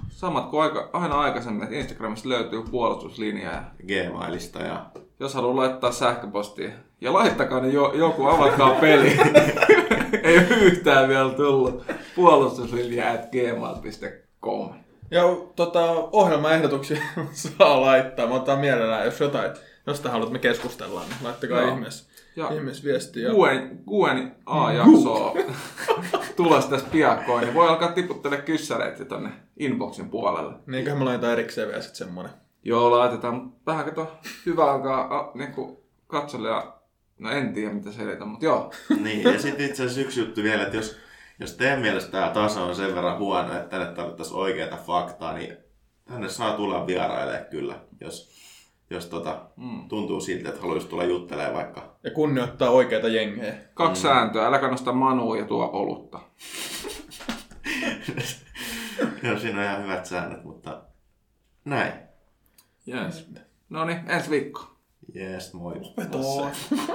samat kuin aika, aina aikaisemmin, että Instagramissa löytyy puolustuslinja ja Gmailista ja... jos haluaa laittaa sähköpostia, ja laittakaa niin jo, joku, avatkaa peli. Ei yhtään vielä tullut. Puolustuslinja at gmail.com. Ja tota, ohjelmaehdotuksia saa laittaa. Mä otan mielellään, jos jotain, josta haluat me keskustellaan, niin laittakaa Joo. ihmeessä, Ja ihmeessä viestiä. Guen, Guen A-jaksoa tulossa tässä piakkoin, niin voi alkaa tiputtele kyssäreitä tonne inboxin puolelle. Niinköhän me laitetaan erikseen vielä sit semmonen. Joo, laitetaan, vähän kato, hyvä alkaa a, niinku katselle ja no en tiedä mitä selitän, mutta joo. Niin, ja sitten itse asiassa yksi juttu vielä, että jos, jos teidän mielestä tämä taso on sen verran huono, että tänne tarvittaisiin oikeaa faktaa, niin tänne saa tulla vierailemaan kyllä, jos, jos tota, Mm. tuntuu siltä, että haluaisi tulla juttelemaan vaikka. Ja kunnioittaa oikeita jengejä. Kaksi mm. sääntöä, äläkä nosta manua ja tuo olutta. Joo, siinä on ihan hyvät säännöt, mutta näin. Yes. No niin, ensi viikko. Jees, moi. Vetoa.